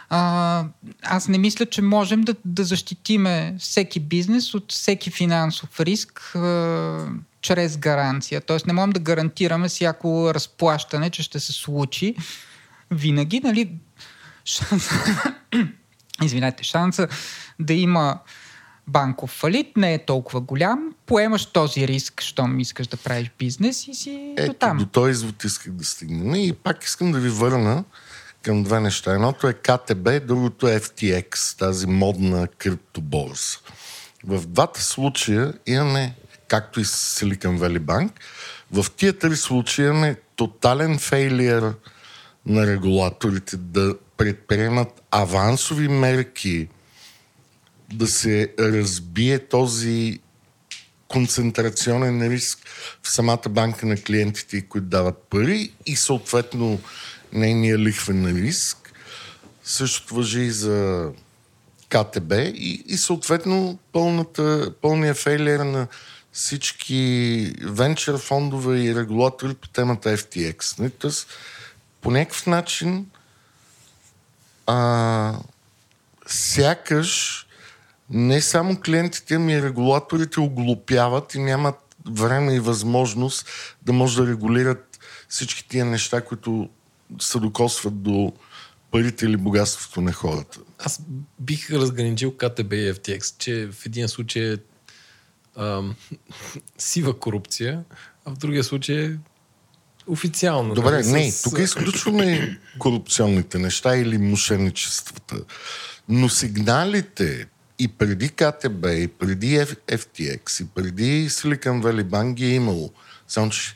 А, аз не мисля, че можем да, да защитиме всеки бизнес от всеки финансов риск а, чрез гаранция. Тоест не можем да гарантираме всяко разплащане, че ще се случи винаги. Нали? Шанса, извинете, шанса да има банков фалит не е толкова голям. Поемаш този риск, щом искаш да правиш бизнес и си Ето, до там. До този извод исках да стигнем. И пак искам да ви върна към две неща. Едното е КТБ, другото е FTX, тази модна криптоборса. В двата случая имаме, както и с Silicon Valley Bank, в тия три случая имаме тотален фейлиер на регулаторите да предприемат авансови мерки да се разбие този концентрационен риск в самата банка на клиентите, които дават пари и съответно нейния лихвен риск. Същото въжи и за КТБ и, и съответно пълната, пълния фейлер на всички венчър фондове и регулатори по темата FTX. Нали? Тоест, по някакъв начин а, сякаш не само клиентите, ми и регулаторите оглупяват и нямат време и възможност да може да регулират всички тия неща, които се докосват до парите или богатството на хората. Аз бих разграничил КТБ и FTX, че в един случай е сива корупция, а в другия случай е официално. Добре, нали, не, с... тук изключваме корупционните неща или мошенничествата. Но сигналите и преди КТБ, и преди FTX, и преди Silicon Valley Bank ги е имало. Само, че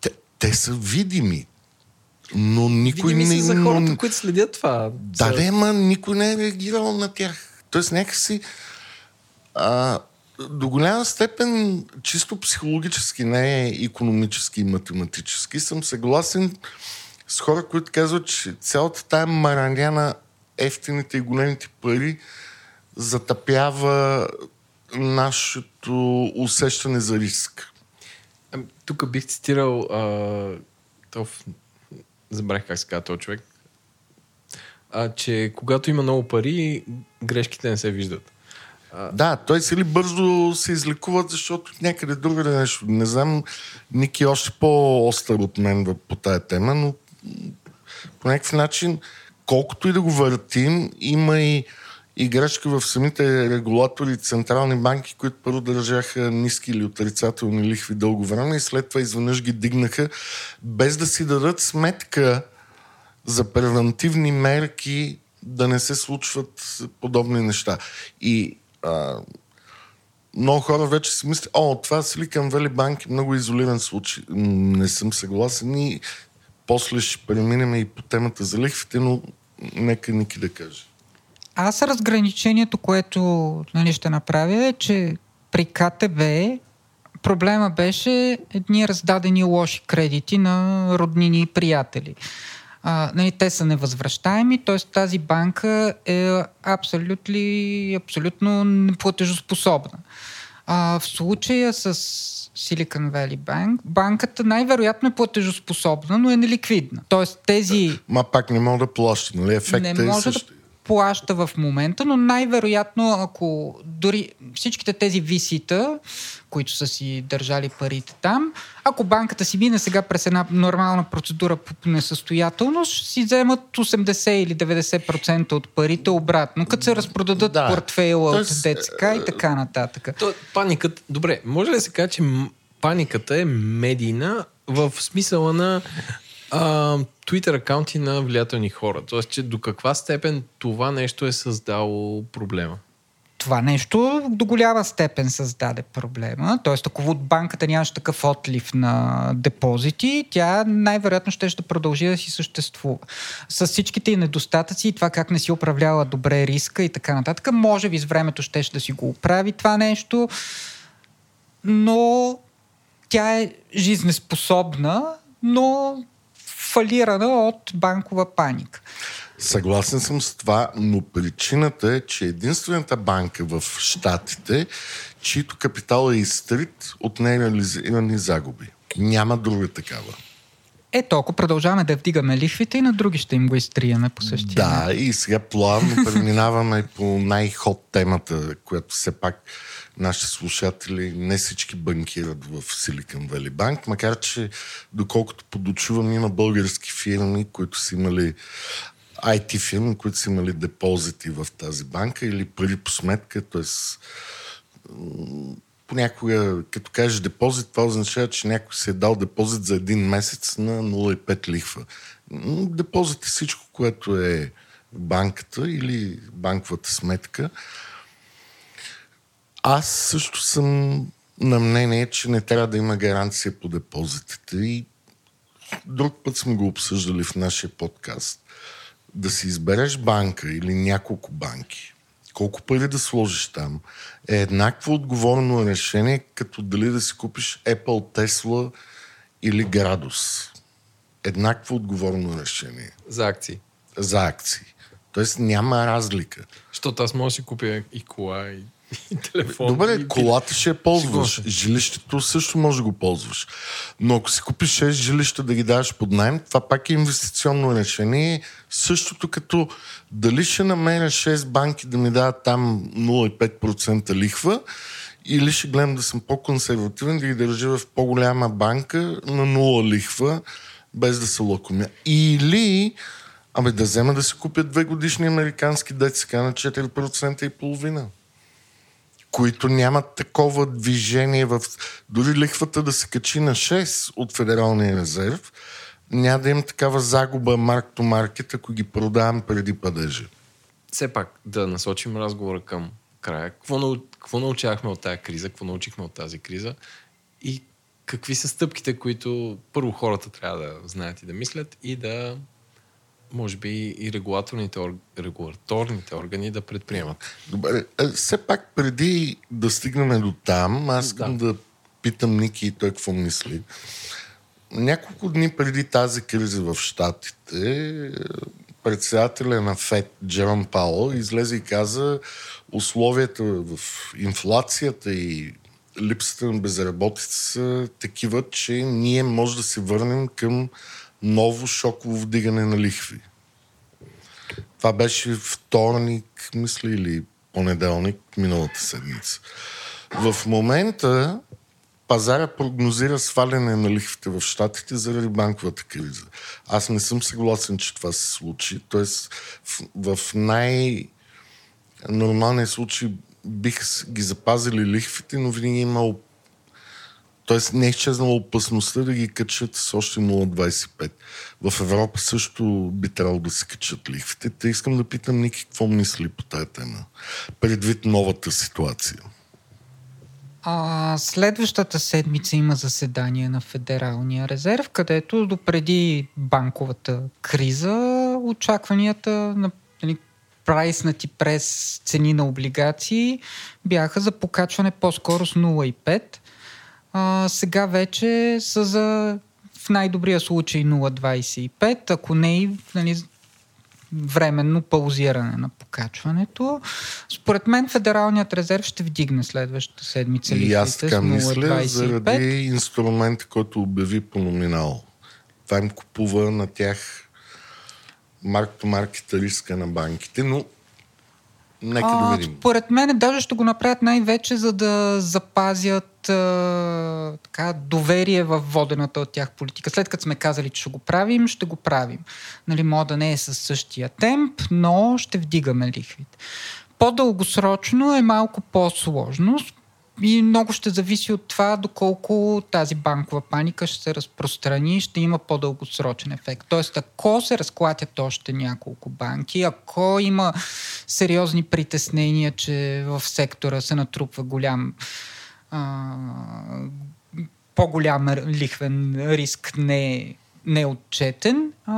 те, те са видими. Но никой Видими не... са за хората, които следят това. Да, да, ма никой не е реагирал на тях. Тоест някакси а, до голяма степен чисто психологически, не е економически и математически, съм съгласен с хора, които казват, че цялата тая мараня на ефтините и големите пари затъпява нашето усещане за риск. Ами, тук бих цитирал а, тов, забравих как се казва този човек, а, че когато има много пари, грешките не се виждат. А... Да, той ли бързо се излекуват, защото някъде другаде нещо. Не знам, Ники е още по-остър от мен по тая тема, но по някакъв начин, колкото и да го въртим, има и играчка в самите регулатори и централни банки, които първо държаха ниски или отрицателни лихви дълго време и след това изведнъж ги дигнаха, без да си дадат сметка за превентивни мерки да не се случват подобни неща. И а, много хора вече си мислят, о, това Silicon Valley Bank е много изолиран случай. Не съм съгласен и после ще преминем и по темата за лихвите, но нека Ники да каже. Аз разграничението, което нали, ще направя е, че при КТБ проблема беше едни раздадени лоши кредити на роднини и приятели. А, нали, те са невъзвръщаеми, т.е. тази банка е абсолютно, абсолютно неплатежоспособна. А, в случая с Silicon Valley Bank, банката най-вероятно е платежоспособна, но е неликвидна. Тоест тези... Ма пак не мога да плаща, нали? Ефектът не е може също. да плаща в момента, но най-вероятно, ако дори всичките тези висита, които са си държали парите там, ако банката си мине сега през една нормална процедура по несъстоятелност, си вземат 80 или 90% от парите обратно, като се разпродадат Да. портфейла Тоест, от ДЦК и така нататък. То, паникът, добре, може ли да се каже, че паниката е медийна в смисъла на Twitter акаунти на влиятелни хора? Тоест, че до каква степен това нещо е създало проблема? това нещо до голяма степен създаде проблема. Тоест, ако от банката нямаше такъв отлив на депозити, тя най-вероятно ще ще продължи да си съществува. С всичките и недостатъци и това как не си управлява добре риска и така нататък, може би с времето ще да си го оправи това нещо, но тя е жизнеспособна, но фалирана от банкова паника. Съгласен съм с това, но причината е, че единствената банка в Штатите, чието капитал е изтрит от нереализирани загуби. Няма друга такава. Ето, ако продължаваме да вдигаме лихвите и на други ще им го изтриеме по същия. Да, и сега плавно преминаваме по най-ход темата, която все пак нашите слушатели, не всички банкират в Silicon Valley Bank, макар че доколкото подочувам има български фирми, които са имали IT фирми, които са имали депозити в тази банка или пари по сметка, т.е. понякога, като кажеш депозит, това означава, че някой си е дал депозит за един месец на 0,5 лихва. Депозит е всичко, което е банката или банковата сметка. Аз също съм на мнение, че не трябва да има гаранция по депозитите и друг път сме го обсъждали в нашия подкаст. Да си избереш банка или няколко банки, колко пари да сложиш там, е еднакво отговорно решение, като дали да си купиш Apple, Tesla или Градус. Еднакво отговорно решение За акции. за акции. Тоест няма разлика. Защото аз мога да си купя и кола, и, и телефон. Добре, и... колата ще я ползваш. Жилището също може да го ползваш. Но ако си купиш 6 жилища да ги даваш под найем, това пак е инвестиционно решение. Същото като дали ще намеря 6 банки да ми дадат там 0,5% лихва или ще гледам да съм по-консервативен, да ги държа в по-голяма банка на 0 лихва, без да се лакомя. Или Абе да взема да си купят две годишни американски ДЦК на 4% и половина които нямат такова движение в... Дори лихвата да се качи на 6 от Федералния резерв, няма да има такава загуба марк-то маркет, ако ги продавам преди падежа. Все пак да насочим разговора към края. Какво, нау... какво научавахме от тази криза? Какво научихме от тази криза? И какви са стъпките, които първо хората трябва да знаят и да мислят и да може би и регулаторните, ор... регулаторните органи да предприемат. Добре, все пак преди да стигнем до там, аз искам да. да питам Ники и той какво мисли. Няколко дни преди тази криза в Штатите, е, председателя на ФЕД Джером Паул излезе и каза условията в инфлацията и липсата на безработица са такива, че ние може да се върнем към ново шоково вдигане на лихви. Това беше вторник, мисля, или понеделник миналата седмица. В момента пазара прогнозира сваляне на лихвите в Штатите заради банковата криза. Аз не съм съгласен, че това се случи. Тоест, в, в най-нормалния случай бих ги запазили лихвите, но винаги е имал Тоест не е изчезнала опасността да ги качат с още 0,25. В Европа също би трябвало да се качат лихвите. Те искам да питам Ники какво мисли по тая тема, предвид новата ситуация. А, следващата седмица има заседание на Федералния резерв, където допреди банковата криза очакванията на нали, прайснати през цени на облигации бяха за покачване по-скоро с 0,5 а, сега вече са за в най-добрия случай 0,25, ако не и нали, временно паузиране на покачването. Според мен Федералният резерв ще вдигне следващата седмица И аз лихвите така мисля, 0,25. заради инструмента, който обяви по номинал. Това им купува на тях марк маркета риска на банките, но нека да А, видим. според мен даже ще го направят най-вече за да запазят а, така, доверие в водената от тях политика. След като сме казали, че ще го правим, ще го правим. Нали, мода не е със същия темп, но ще вдигаме лихвите. По-дългосрочно е малко по-сложно и много ще зависи от това доколко тази банкова паника ще се разпространи и ще има по-дългосрочен ефект. Тоест, ако се разклатят още няколко банки, ако има сериозни притеснения, че в сектора се натрупва голям а, по-голям лихвен риск не, не е отчетен, а,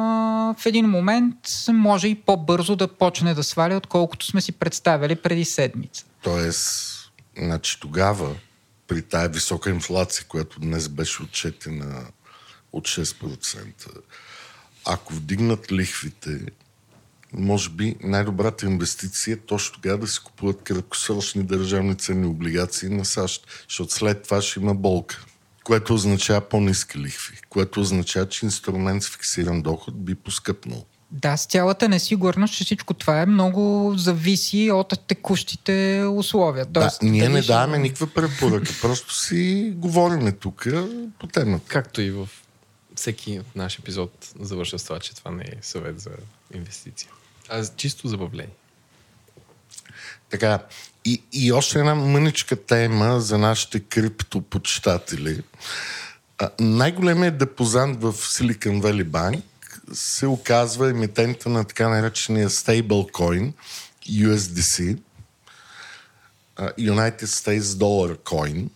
в един момент може и по-бързо да почне да сваля, отколкото сме си представили преди седмица. Тоест, значи тогава, при тая висока инфлация, която днес беше отчетена от 6%, ако вдигнат лихвите, може би най-добрата инвестиция е точно тогава да се купуват краткосрочни държавни ценни облигации на САЩ, защото след това ще има болка, което означава по-низки лихви, което означава, че инструмент с фиксиран доход би поскъпнал. Да, с цялата несигурност, че всичко това е много зависи от текущите условия. Да, ние не ще- даваме никаква препоръка, просто си говориме тук по темата. Както и в всеки наш епизод завърша с това, че това не е съвет за инвестиция. А чисто забавление. Така, и, и още една мъничка тема за нашите криптопочитатели. Най-големият депозант в Silicon Valley Bank се оказва емитента на така наречения stablecoin USDC, United States Dollar Coin,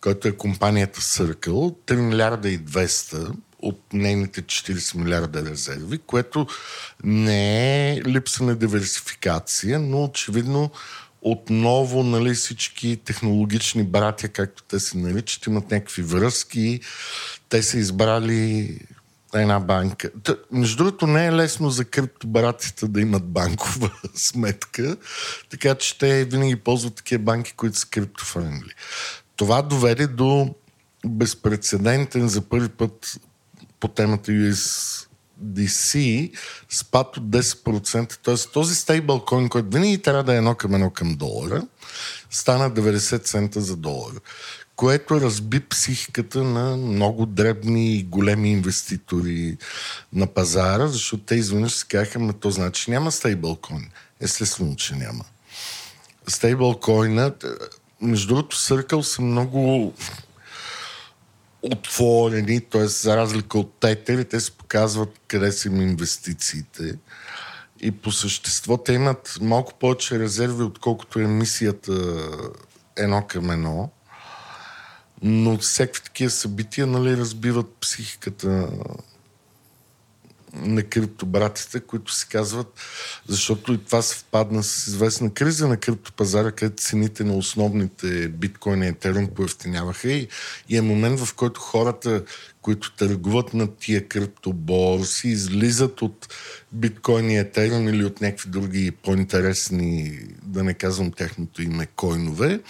който е компанията Circle, 3 милиарда и 200 от нейните 40 милиарда резерви, което не е липса на диверсификация, но очевидно отново нали, всички технологични братя, както те се наричат, имат някакви връзки. Те са избрали една банка. Та, между другото, не е лесно за криптобратите да имат банкова сметка, така че те винаги ползват такива банки, които са криптофрендли. Това доведе до безпредседентен за първи път по темата USDC спад от 10%. Т.е. този стейблкоин, който винаги трябва да е едно към едно към долара, стана 90 цента за долар. Което разби психиката на много дребни и големи инвеститори на пазара, защото те изведнъж си казаха, ме то значи няма стейблкоин. Естествено, че няма. Стейблкоинът, между другото, Circle са много отворени, т.е. за разлика от Tether, те се показват къде са им инвестициите. И по същество те имат малко повече резерви, отколкото е мисията едно към едно. Но всякакви такива събития нали, разбиват психиката на криптобратите, които си казват, защото и това съвпадна с известна криза на криптопазара, където цените на основните биткоин и етериум поевтиняваха и, и е момент, в който хората, които търгуват на тия криптоборси, излизат от биткоин и етериум или от някакви други по-интересни, да не казвам тяхното име, койнове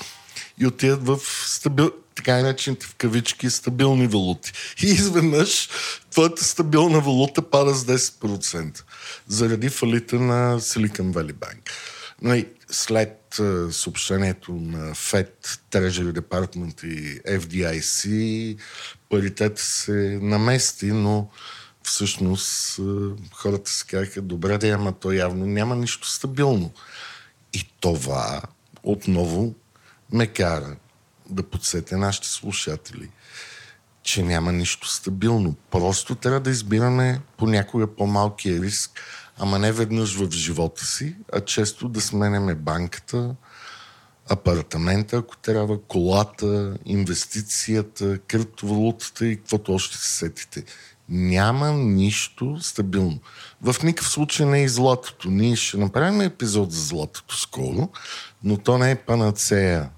и отиват в стабил... така наречените в кавички стабилни валути. И изведнъж твоята стабилна валута пада с 10% заради фалита на Silicon Valley Bank. Но и след а, съобщението на FED, Treasury Department и FDIC, паритета се намести, но всъщност а, хората си казаха, добре да, ама то явно няма нищо стабилно. И това отново ме кара да подсетя нашите слушатели, че няма нищо стабилно. Просто трябва да избираме понякога по-малкия риск, ама не веднъж в живота си, а често да сменяме банката, апартамента, ако трябва, колата, инвестицията, криптовалутата и каквото още се сетите. Няма нищо стабилно. В никакъв случай не е и златото. Ние ще направим епизод за златото скоро, но то не е панацея.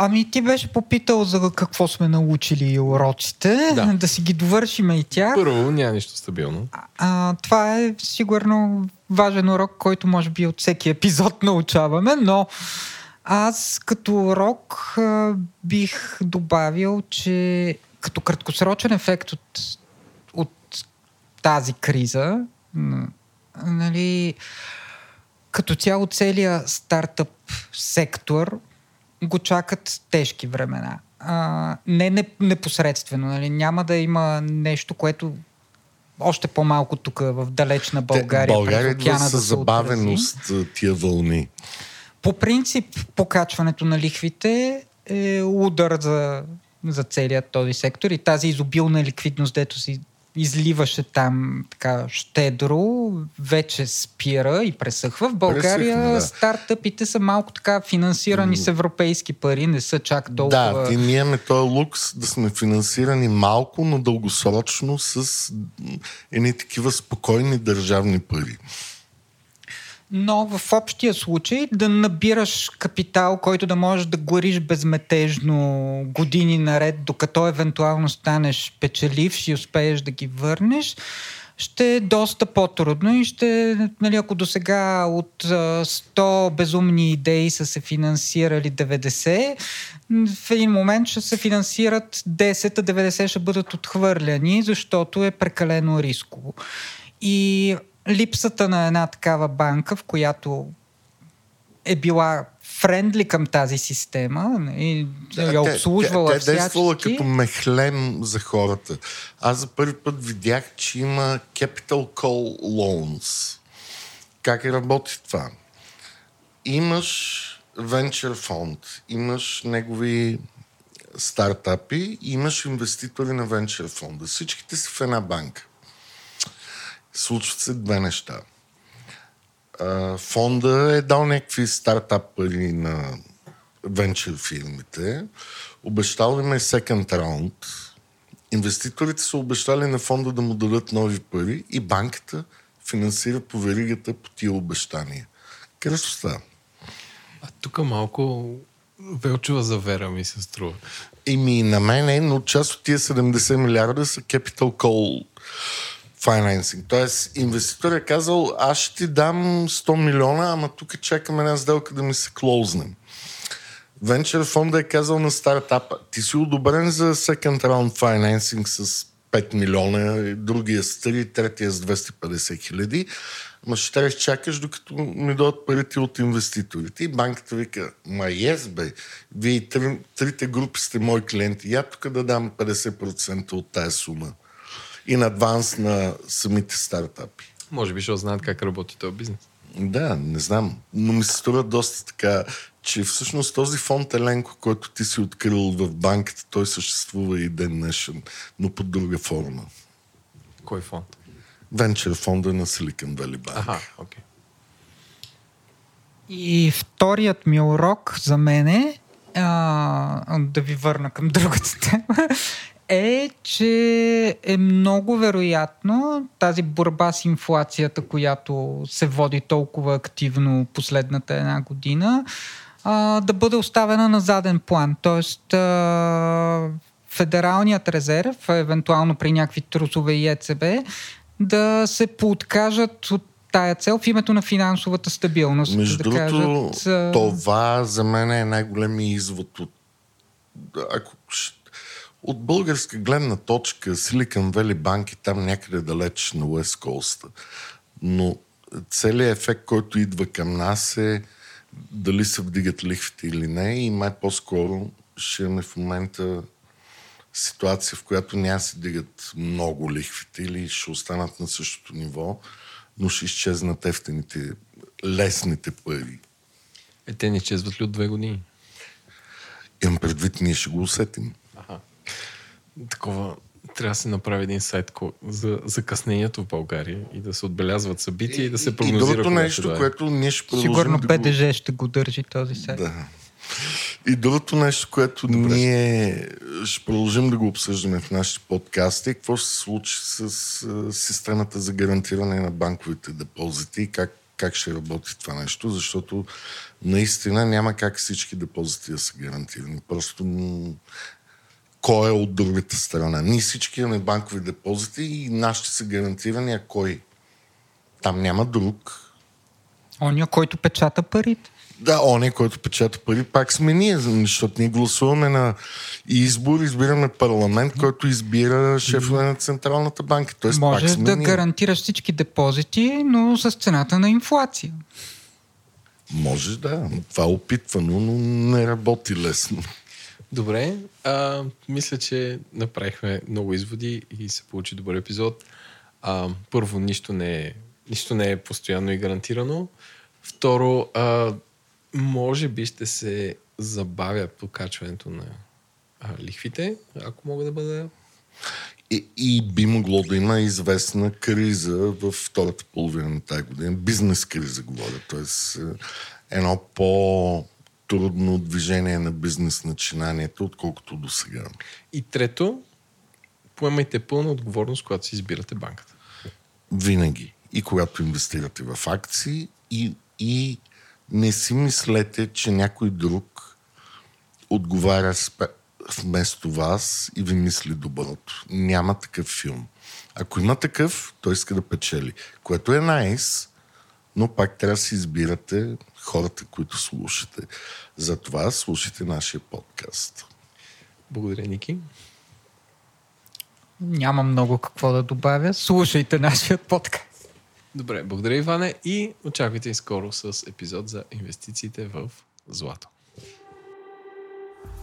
Ами ти беше попитал за какво сме научили уроците, да, да си ги довършиме и тях. Първо, няма нищо стабилно. А, това е сигурно важен урок, който може би от всеки епизод научаваме, но аз като урок а, бих добавил, че като краткосрочен ефект от, от тази криза, нали, като цяло целият стартъп сектор го чакат тежки времена. А, не, не непосредствено. Нали? Няма да има нещо, което още по-малко тук в далечна България. Те, България идва с да забавеност тия вълни. По принцип, покачването на лихвите е удар за, за целият този сектор и тази изобилна ликвидност, дето си изливаше там така щедро, вече спира и пресъхва. В България Пресъхна, да. стартъпите са малко така финансирани с европейски пари, не са чак толкова... Да, и ние имаме този лукс да сме финансирани малко, но дългосрочно с едни такива спокойни държавни пари но в общия случай да набираш капитал, който да можеш да гориш безметежно години наред, докато евентуално станеш печеливш и успееш да ги върнеш, ще е доста по-трудно и ще, нали, ако до сега от 100 безумни идеи са се финансирали 90, в един момент ще се финансират 10, а 90 ще бъдат отхвърляни, защото е прекалено рисково. И липсата на една такава банка, в която е била френдли към тази система и да, я обслужвала тя, тя, тя действала като мехлем за хората. Аз за първи път видях, че има Capital Call Loans. Как работи това? Имаш венчър фонд, имаш негови стартапи, имаш инвеститори на венчър фонда. Всичките са в една банка случват се две неща. Фонда е дал някакви стартап пари на венчър фирмите, обещал им е second round, инвеститорите са обещали на фонда да му дадат нови пари и банката финансира по веригата по тия обещания. Красота. А тук малко Велчева за вера ми се струва. Ими на мен е, но част от тия 70 милиарда са capital call файнансинг. Тоест, инвеститор е казал, аз ще ти дам 100 милиона, ама тук чакаме една сделка да ми се клоузнем. Венчър фонда е казал на стартапа, ти си одобрен за second round financing с 5 милиона, другия с 3, третия с 250 хиляди, ама ще трябва да чакаш докато ми дадат парите от инвеститорите. И банката вика, ма ес бе, вие трите групи сте мои клиенти, я тук да дам 50% от тая сума in адванс на самите стартапи. Може би ще знаят как работи този бизнес. Да, не знам. Но ми се струва доста така, че всъщност този фонд Еленко, който ти си открил в банката, той съществува и ден днешен, но под друга форма. Кой фонд? Венчър фонда на Silicon Valley Bank. Аха, окей. Okay. И вторият ми урок за мен е а, да ви върна към другата тема, е, че е много вероятно тази борба с инфлацията, която се води толкова активно последната една година, а, да бъде оставена на заден план. Тоест, а, Федералният резерв, евентуално при някакви трусове и ЕЦБ, да се пооткажат от тая цел в името на финансовата стабилност. Между да другото, кажат, това за мен е най-големият извод от ако от българска гледна точка Silicon Valley банки там някъде далеч на West Coast. Но целият ефект, който идва към нас е дали се вдигат лихвите или не и май по-скоро ще имаме в момента ситуация, в която няма се дигат много лихвите или ще останат на същото ниво, но ще изчезнат ефтените, лесните пари. Е, те не изчезват ли от две години? Имам предвид, ние ще го усетим такова трябва да се направи един сайт за закъснението в България и да се отбелязват събития и, и да се прогнозира. И другото нещо, да което ние ще продължим Сигурно да БДЖ го... ще го държи този сайт. Да. И другото нещо, което Добре. ние ще продължим да го обсъждаме в нашите подкасти, какво ще се случи с системата за гарантиране на банковите депозити и как как ще работи това нещо, защото наистина няма как всички депозити да са гарантирани. Просто кой е от другата страна. Ние всички имаме банкови депозити и нашите са гарантирани, а кой? Там няма друг. Оня, който печата парите. Да, оня, който печата пари, пак сме ние, защото ние гласуваме на избор, избираме парламент, който избира шефове на Централната банка. Тоест, Можеш пак сме да ние. гарантираш всички депозити, но с цената на инфлация. Може да, това е опитвано, но не работи лесно. Добре, а, мисля, че направихме много изводи и се получи добър епизод. А, първо, нищо не, е, нищо не е постоянно и гарантирано. Второ, а, може би ще се забавя покачването на а, лихвите, ако мога да бъда И, и би могло да има известна криза в втората половина на тази година. Бизнес криза, говоря. Тоест, е, едно по-трудно движение на бизнес начинанието, отколкото до сега. И трето, поемайте пълна отговорност, когато си избирате банката. Винаги. И когато инвестирате в акции, и, и не си мислете, че някой друг отговаря вместо вас и ви мисли доброто. Няма такъв филм. Ако има такъв, той иска да печели. Което е найс, но пак трябва да си избирате хората, които слушате. Затова слушайте нашия подкаст. Благодаря, Ники. Няма много какво да добавя. Слушайте нашия подкаст. Добре, благодаря, Иване, и очаквайте и скоро с епизод за инвестициите в злато.